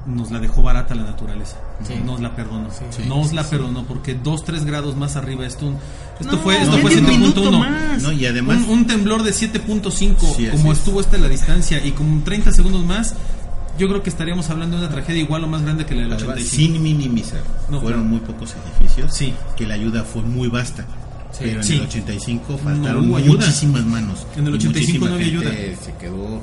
nos la dejó barata la naturaleza. Sí. Nos la perdonó. Sí. Nos la perdonó porque dos, tres grados más arriba esto, esto No, fue, esto no, fue medio 7.1. minuto más. No, y además, Un, un temblor de 7.5, Sí, como es. estuvo esta la distancia, y con 30 segundos más, yo creo que estaríamos hablando de una tragedia igual o más grande que la del además, 85. sin minimizar, No, fueron muy pocos edificios, Sí. que la ayuda fue muy vasta. Sí. pero en Sí. el 85 faltaron muchísimas manos. En el y 85 no había ayuda. Se quedó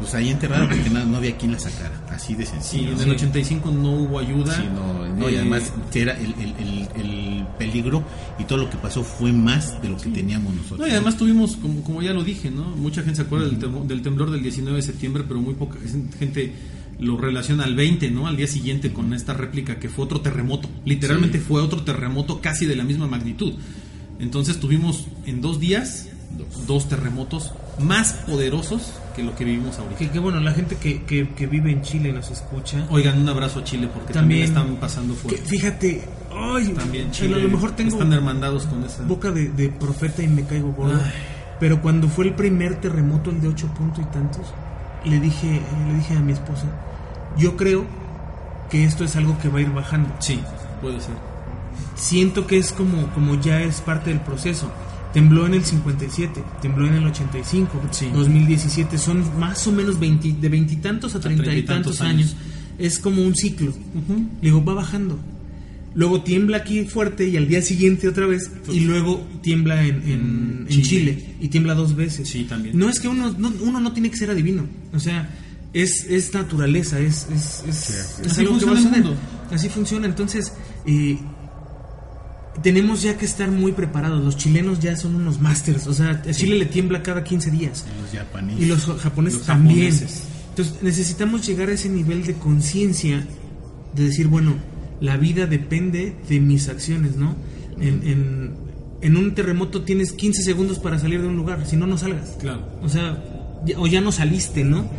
pues ahí enterrada porque no, no había quien la sacara, así de Sí, sencillo. en ¿no? el 85 no hubo ayuda. Sí, no, no, y Eh, además era el, el- el- el peligro y todo lo que pasó fue más de lo que teníamos nosotros. No, y además tuvimos, como, como ya lo dije, ¿no? Mucha gente se acuerda del, temo- del temblor del 19 de septiembre, pero muy poca gente lo relaciona al 20, ¿no? Al día siguiente con esta réplica que fue otro terremoto. Literalmente Sí. fue otro terremoto casi de la misma magnitud. Entonces tuvimos en dos días dos terremotos más poderosos que lo que vivimos ahorita. Que, que bueno, la gente que, que, que vive en Chile nos escucha. Oigan, un abrazo a Chile porque también, También- están pasando fuerte. fíjate, ay, También Chile. a lo mejor tengo están hermandados con esa. boca de, de profeta y me caigo gordo. Pero cuando fue el primer terremoto, el de ocho puntos y tantos, le dije, le dije a mi esposa, yo creo que esto es algo que va a ir bajando. Sí, puede ser. Siento que es como, como ya es parte del proceso. Tembló en el 57, tembló en el 85, Sí. 2017, son más o menos 20 de veintitantos a treinta y tantos años. Es como un ciclo. Le digo, va bajando. Luego tiembla aquí fuerte y al día siguiente otra vez. Y luego tiembla en, en- en Chile. Y tiembla dos veces. Sí, también. No es que uno no, uno no tiene que ser adivino. O sea, es, es naturaleza, es, es, es, es Así algo que va a funciona el suceder. mundo. Así funciona. Entonces, eh, tenemos ya que estar muy preparados. Los chilenos ya son unos masters. O sea, a Chile le tiembla cada 15 días. los japoneses. Y los japoneses Los también. japoneses. Entonces necesitamos llegar a ese nivel de conciencia de decir, bueno, la vida depende de mis acciones, ¿no? En, en, en un terremoto tienes 15 segundos para salir de un lugar, si no, no salgas. Claro. O sea, ya- o ya no saliste, ¿no?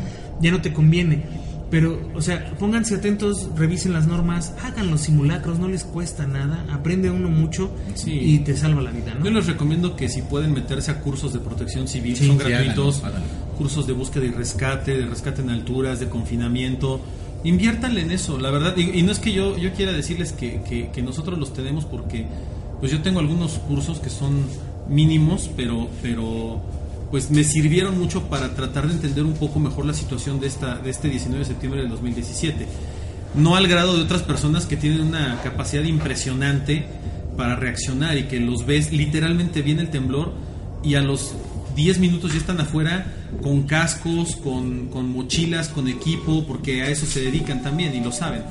Ya no te conviene. Pero, o sea, pónganse atentos, revisen las normas, hagan los simulacros, no les cuesta nada, aprende uno mucho Sí. y te salva la vida, ¿no? Yo les recomiendo que si pueden meterse a cursos de protección civil, Sí, son gratuitos, háganlo, háganlo. cursos de búsqueda y rescate, de rescate en alturas, de confinamiento, inviértanle en eso, la verdad, y, y no es que yo, yo quiera decirles que, que- que nosotros los tenemos porque pues yo tengo algunos cursos que son mínimos, pero, pero pues me sirvieron mucho para tratar de entender un poco mejor la situación de, esta, de este 19 de septiembre del 2017 no al grado de otras personas que tienen una capacidad impresionante para reaccionar y que los ves literalmente viene el temblor y a los 10 minutos ya están afuera con cascos, con, con mochilas, con equipo, porque a eso se dedican también y lo saben.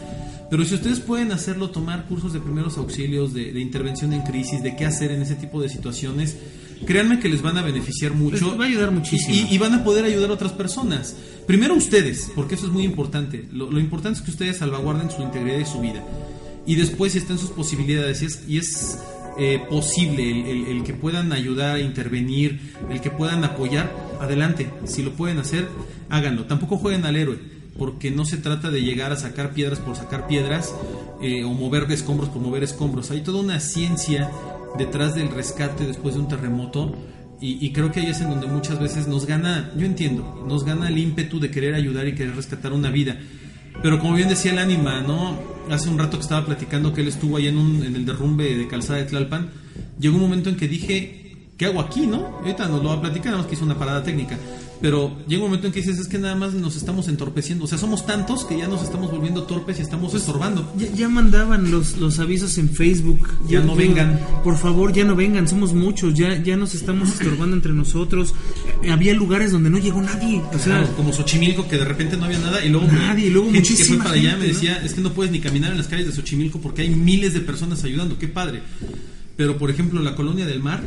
Pero si ustedes pueden hacerlo, tomar cursos de primeros auxilios, de, de intervención en crisis, de qué hacer en ese tipo de situaciones, créanme que les van a beneficiar mucho. Les va a ayudar muchísimo. Y, y van a poder ayudar a otras personas. Primero ustedes, porque eso es muy importante. Lo, lo importante es que ustedes salvaguarden su integridad y su vida. Y después, si están sus posibilidades y es, y es, eh, posible el, el- el que puedan ayudar, intervenir, el que puedan apoyar, adelante. Si lo pueden hacer, háganlo. Tampoco jueguen al héroe, porque no se trata de llegar a sacar piedras por sacar piedras eh, o mover escombros por mover escombros. Hay toda una ciencia detrás del rescate después de un terremoto y, creo que ahí es en donde muchas veces nos gana, yo entiendo, nos gana el ímpetu de querer ayudar y querer rescatar una vida. Pero como bien decía el ánima, ¿no? Hace un rato que estaba platicando que él estuvo ahí en, un, en el derrumbe de Calzada de Tlalpan, llegó un momento en que dije, ¿qué hago aquí, no? Ahorita nos lo va a platicar, nada más que hizo una parada técnica. Pero llega un momento en que dices, es que nada más nos estamos entorpeciendo. O sea, somos tantos que ya nos estamos volviendo torpes y estamos estorbando. Ya, ya mandaban los, los avisos en Facebook. Ya no vengan. Por favor, ya no vengan, somos muchos, ya, ya nos estamos estorbando entre nosotros. Eh, Había lugares donde no llegó nadie. O sea, Claro, como Xochimilco, que de repente no había nada, y luego Nadie, y luego gente que fue para allá me decía, es que no puedes ni caminar en las calles de Xochimilco porque hay miles de personas ayudando, qué padre. Pero por ejemplo, la colonia del mar,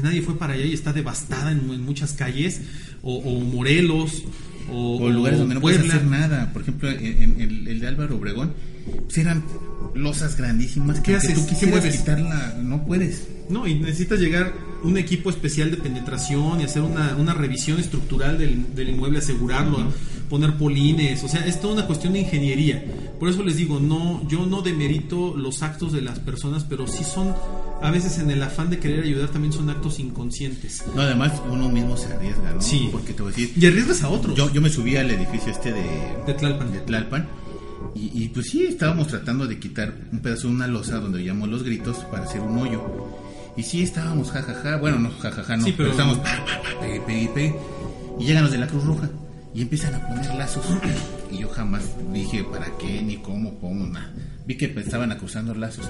que nadie fue para allá y está devastada en, en muchas calles, o, o Morelos, o, o lugares o donde no puedes Puebla. hacer nada. Por ejemplo, en, en el, el de Álvaro Obregón, pues eran losas grandísimas. ¿Qué que haces? tú ¿Qué quisieras mueves? quitarla, no puedes. No, y necesitas llegar un equipo especial de penetración y hacer una, una revisión estructural del, del inmueble, asegurarlo, poner polines, o sea, es toda una cuestión de ingeniería. Por eso les digo, no, yo no demerito los actos de las personas, pero sí son, a veces en el afán de querer ayudar, también son actos inconscientes. No, además uno mismo se arriesga, ¿no? Sí. Porque te voy a decir, Y arriesgas a otros. yo, yo me subí al edificio este de, De Tlalpan. de Tlalpan y, y, pues sí, estábamos tratando de quitar un pedazo de una losa donde oíamos los gritos para hacer un hoyo. Y sí, estábamos jajaja, bueno, no jajaja, no, Sí, pero- pero, estábamos pegue, pegue, pegue. Y llegan los de la Cruz Roja y empiezan a poner lazos. Y yo jamás dije para qué, ni cómo, cómo, nada. Vi que estaban acusando lazos.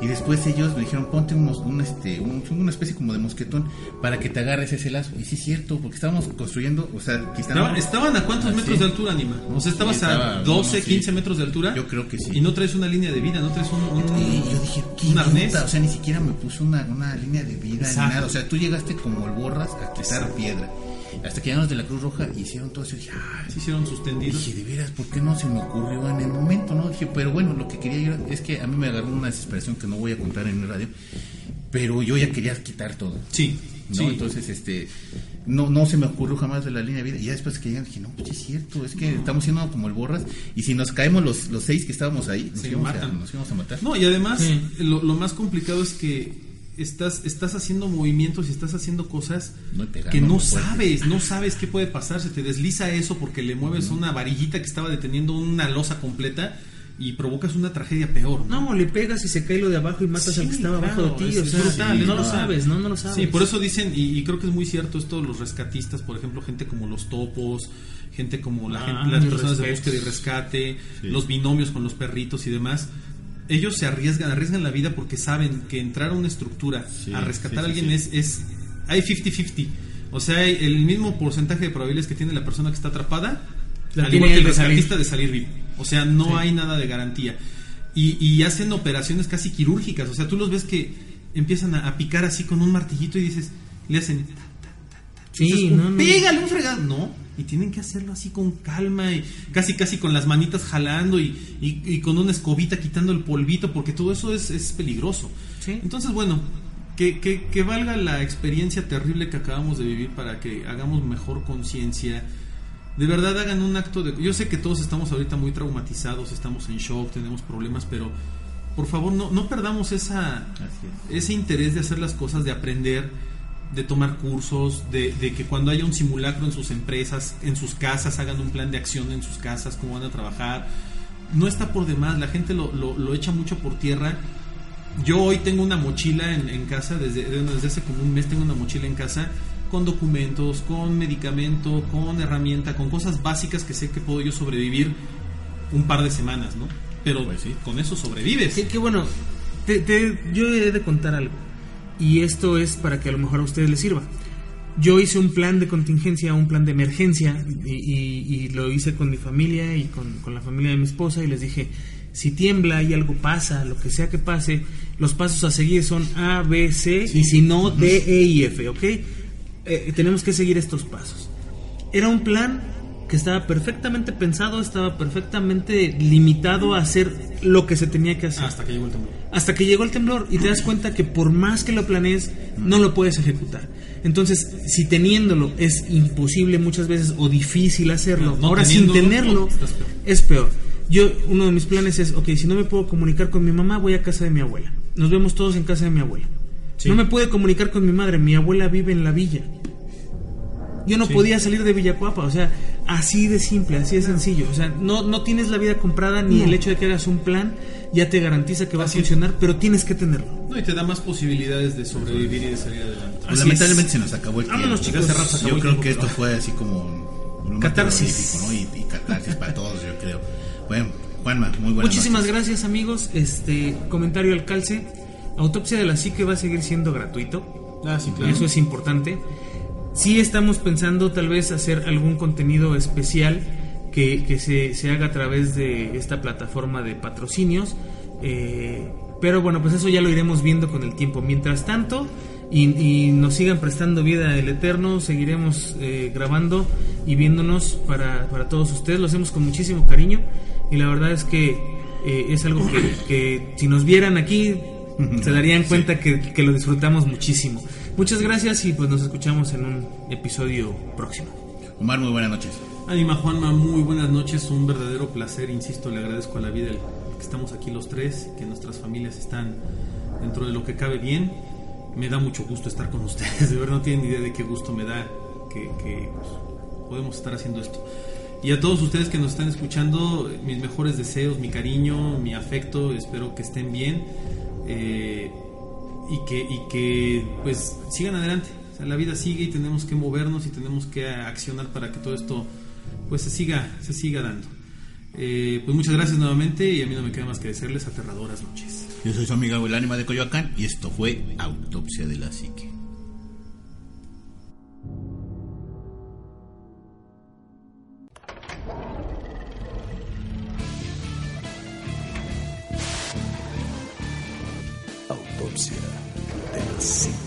Y después ellos me dijeron, ponte unos, un, este, un- una especie como de mosquetón para que te agarres ese lazo. Y sí es cierto, porque estábamos construyendo, o sea. Estaban, estaban a cuántos Ah, metros sí. de altura, Anima? O sea, estabas Sí, a estaba- 12, no, no, sí. 15 metros de altura. Yo creo que sí. Y no traes una línea de vida, no traes un. un- Y yo dije, ¿qué un arnés. O sea, ni siquiera me puse una, una línea de vida ni nada. O sea, tú llegaste como el borras a quitar piedra. Hasta que llegamos de la Cruz Roja y hicieron todo eso. Y dije, ah, Se hicieron sus tendidos. Dije, de veras, ¿por qué no se me ocurrió en el momento? no Dije, pero bueno, lo que quería yo es que a mí me agarró una desesperación que no voy a contar en el radio, pero yo ya quería quitar todo. Sí, ¿no? sí. Entonces, este, no, no se me ocurrió jamás de la línea de vida. Y ya después que llegan, dije, no, pues es cierto, es que estamos siendo como el borras. Y si nos caemos los, los seis que estábamos ahí, nos, Se íbamos a, matan. nos íbamos a matar. No, y además, Sí. lo, lo más complicado es que estás, estás haciendo movimientos y estás haciendo cosas pegando que no sabes, no sabes qué puede pasar. Se te desliza eso porque le mueves una varillita que estaba deteniendo una losa completa y provocas una tragedia peor. ¿no? No, le pegas y se cae lo de abajo y matas Sí, al que estaba claro, abajo de ti. o es sea, brutal, no lo sabes, no, no lo sabes. Sí, por eso dicen, y, y creo que es muy cierto esto, los rescatistas, por ejemplo, gente como los topos, gente como la Ah, gente, las personas de búsqueda y rescate, Sí. los binomios con los perritos y demás. Ellos se arriesgan, arriesgan la vida porque saben que entrar a una estructura Sí, a rescatar sí, a alguien sí. es, es hay 50-50. O sea, hay el mismo porcentaje de probabilidades que tiene la persona que está atrapada, La al igual que el él de salir. rescatista de salir vivo. O sea, no Sí. hay nada de garantía. Y, y hacen operaciones casi quirúrgicas. O sea, tú los ves que empiezan a, a picar así con un martillito y dices, le hacen. ta, no, no. Pégale un fregado. No. Y tienen que hacerlo así con calma y casi casi con las manitas jalando y, y- y con una escobita quitando el polvito porque todo eso es, es peligroso. Sí. Entonces, bueno, que, que, que valga la experiencia terrible que acabamos de vivir para que hagamos mejor conciencia. De verdad hagan un acto de... Yo sé que todos estamos ahorita muy traumatizados, estamos en shock, tenemos problemas, pero por favor no, no perdamos esa, es. ese interés de hacer las cosas, de aprender, de tomar cursos, de, de que cuando haya un simulacro en sus empresas, en sus casas, hagan un plan de acción en sus casas, cómo van a trabajar. No está por demás, la gente lo, lo, lo echa mucho por tierra. Yo hoy tengo una mochila en, en casa, desde, desde hace como un mes tengo una mochila en casa con documentos, con medicamento, con herramienta, con cosas básicas que sé que puedo yo sobrevivir un par de semanas, ¿no? Pero Pues sí. con eso sobrevives. Que bueno, te- te- yo he de contar algo. Y esto es para que a lo mejor a ustedes les sirva. Yo hice un plan de contingencia, un plan de emergencia, y, y- y lo hice con mi familia y con, con la familia de mi esposa, y les dije, si tiembla y algo pasa, lo que sea que pase, los pasos a seguir son A, B, C, y si no, D, E y F, ¿ok? Eh, tenemos que seguir estos pasos. Era un plan que estaba perfectamente pensado, estaba perfectamente limitado a hacer lo que se tenía que hacer. Hasta que llegó el temblor. Hasta que llegó el temblor y te das cuenta que por más que lo planees, no lo puedes ejecutar. Entonces, si teniéndolo es imposible muchas veces o difícil hacerlo, No ahora sin tenerlo es peor. Yo, uno de mis planes es, ok, si no me puedo comunicar con mi mamá, voy a casa de mi abuela. Nos vemos todos en casa de mi abuela. Sí. No me puede comunicar con mi madre, mi abuela vive en la villa. Yo no Sí. podía salir de Villacuapa, o sea, así de simple, así de sencillo. O sea, no, no tienes la vida comprada ni el hecho de que hagas un plan ya te garantiza que va Así a es. funcionar, pero tienes que tenerlo. No, y te da más posibilidades de sobrevivir y de salir adelante. Pues Así lamentablemente es. se nos acabó el tiempo. Vámonos, chicos. Hace rato se acabó Yo creo que esto fue así como un Catarsis. ¿no? Y, y catarsis para todos, yo creo. Bueno, Juanma, muy buenas Muchísimas noches. gracias, amigos. Este comentario al calce. Autopsia de la psique va a seguir siendo gratuito. Ah, sí, Eso es importante. Sí estamos pensando tal vez hacer algún contenido especial que, que se, se haga a través de esta plataforma de patrocinios. eh, pero bueno, pues eso ya lo iremos viendo con el tiempo. Mientras tanto, y, y nos sigan prestando vida el Eterno, seguiremos eh, grabando y viéndonos para, para todos ustedes. Lo hacemos con muchísimo cariño y la verdad es que eh, es algo que, que si nos vieran aquí se darían cuenta que, que lo disfrutamos muchísimo. Muchas gracias y pues nos escuchamos en un episodio próximo. Omar, muy buenas noches. Anima Juanma, muy buenas noches, un verdadero placer, insisto, le agradezco a la vida el que estamos aquí los tres, que nuestras familias están dentro de lo que cabe bien. Me da mucho gusto estar con ustedes, de verdad no tienen idea de qué gusto me da que, que, pues, podemos estar haciendo esto. Y a todos ustedes que nos están escuchando, mis mejores deseos, mi cariño, mi afecto, espero que estén bien eh, y, que, y que pues sigan adelante. O sea, la vida sigue y tenemos que movernos y tenemos que accionar para que todo esto pues se siga, se siga dando. Eh, pues muchas gracias nuevamente y a mí no me queda más que decirles aterradoras noches. Yo soy su amigo el ánima de Coyoacán y esto fue Autopsia de la Psique. Autopsia de la Psique.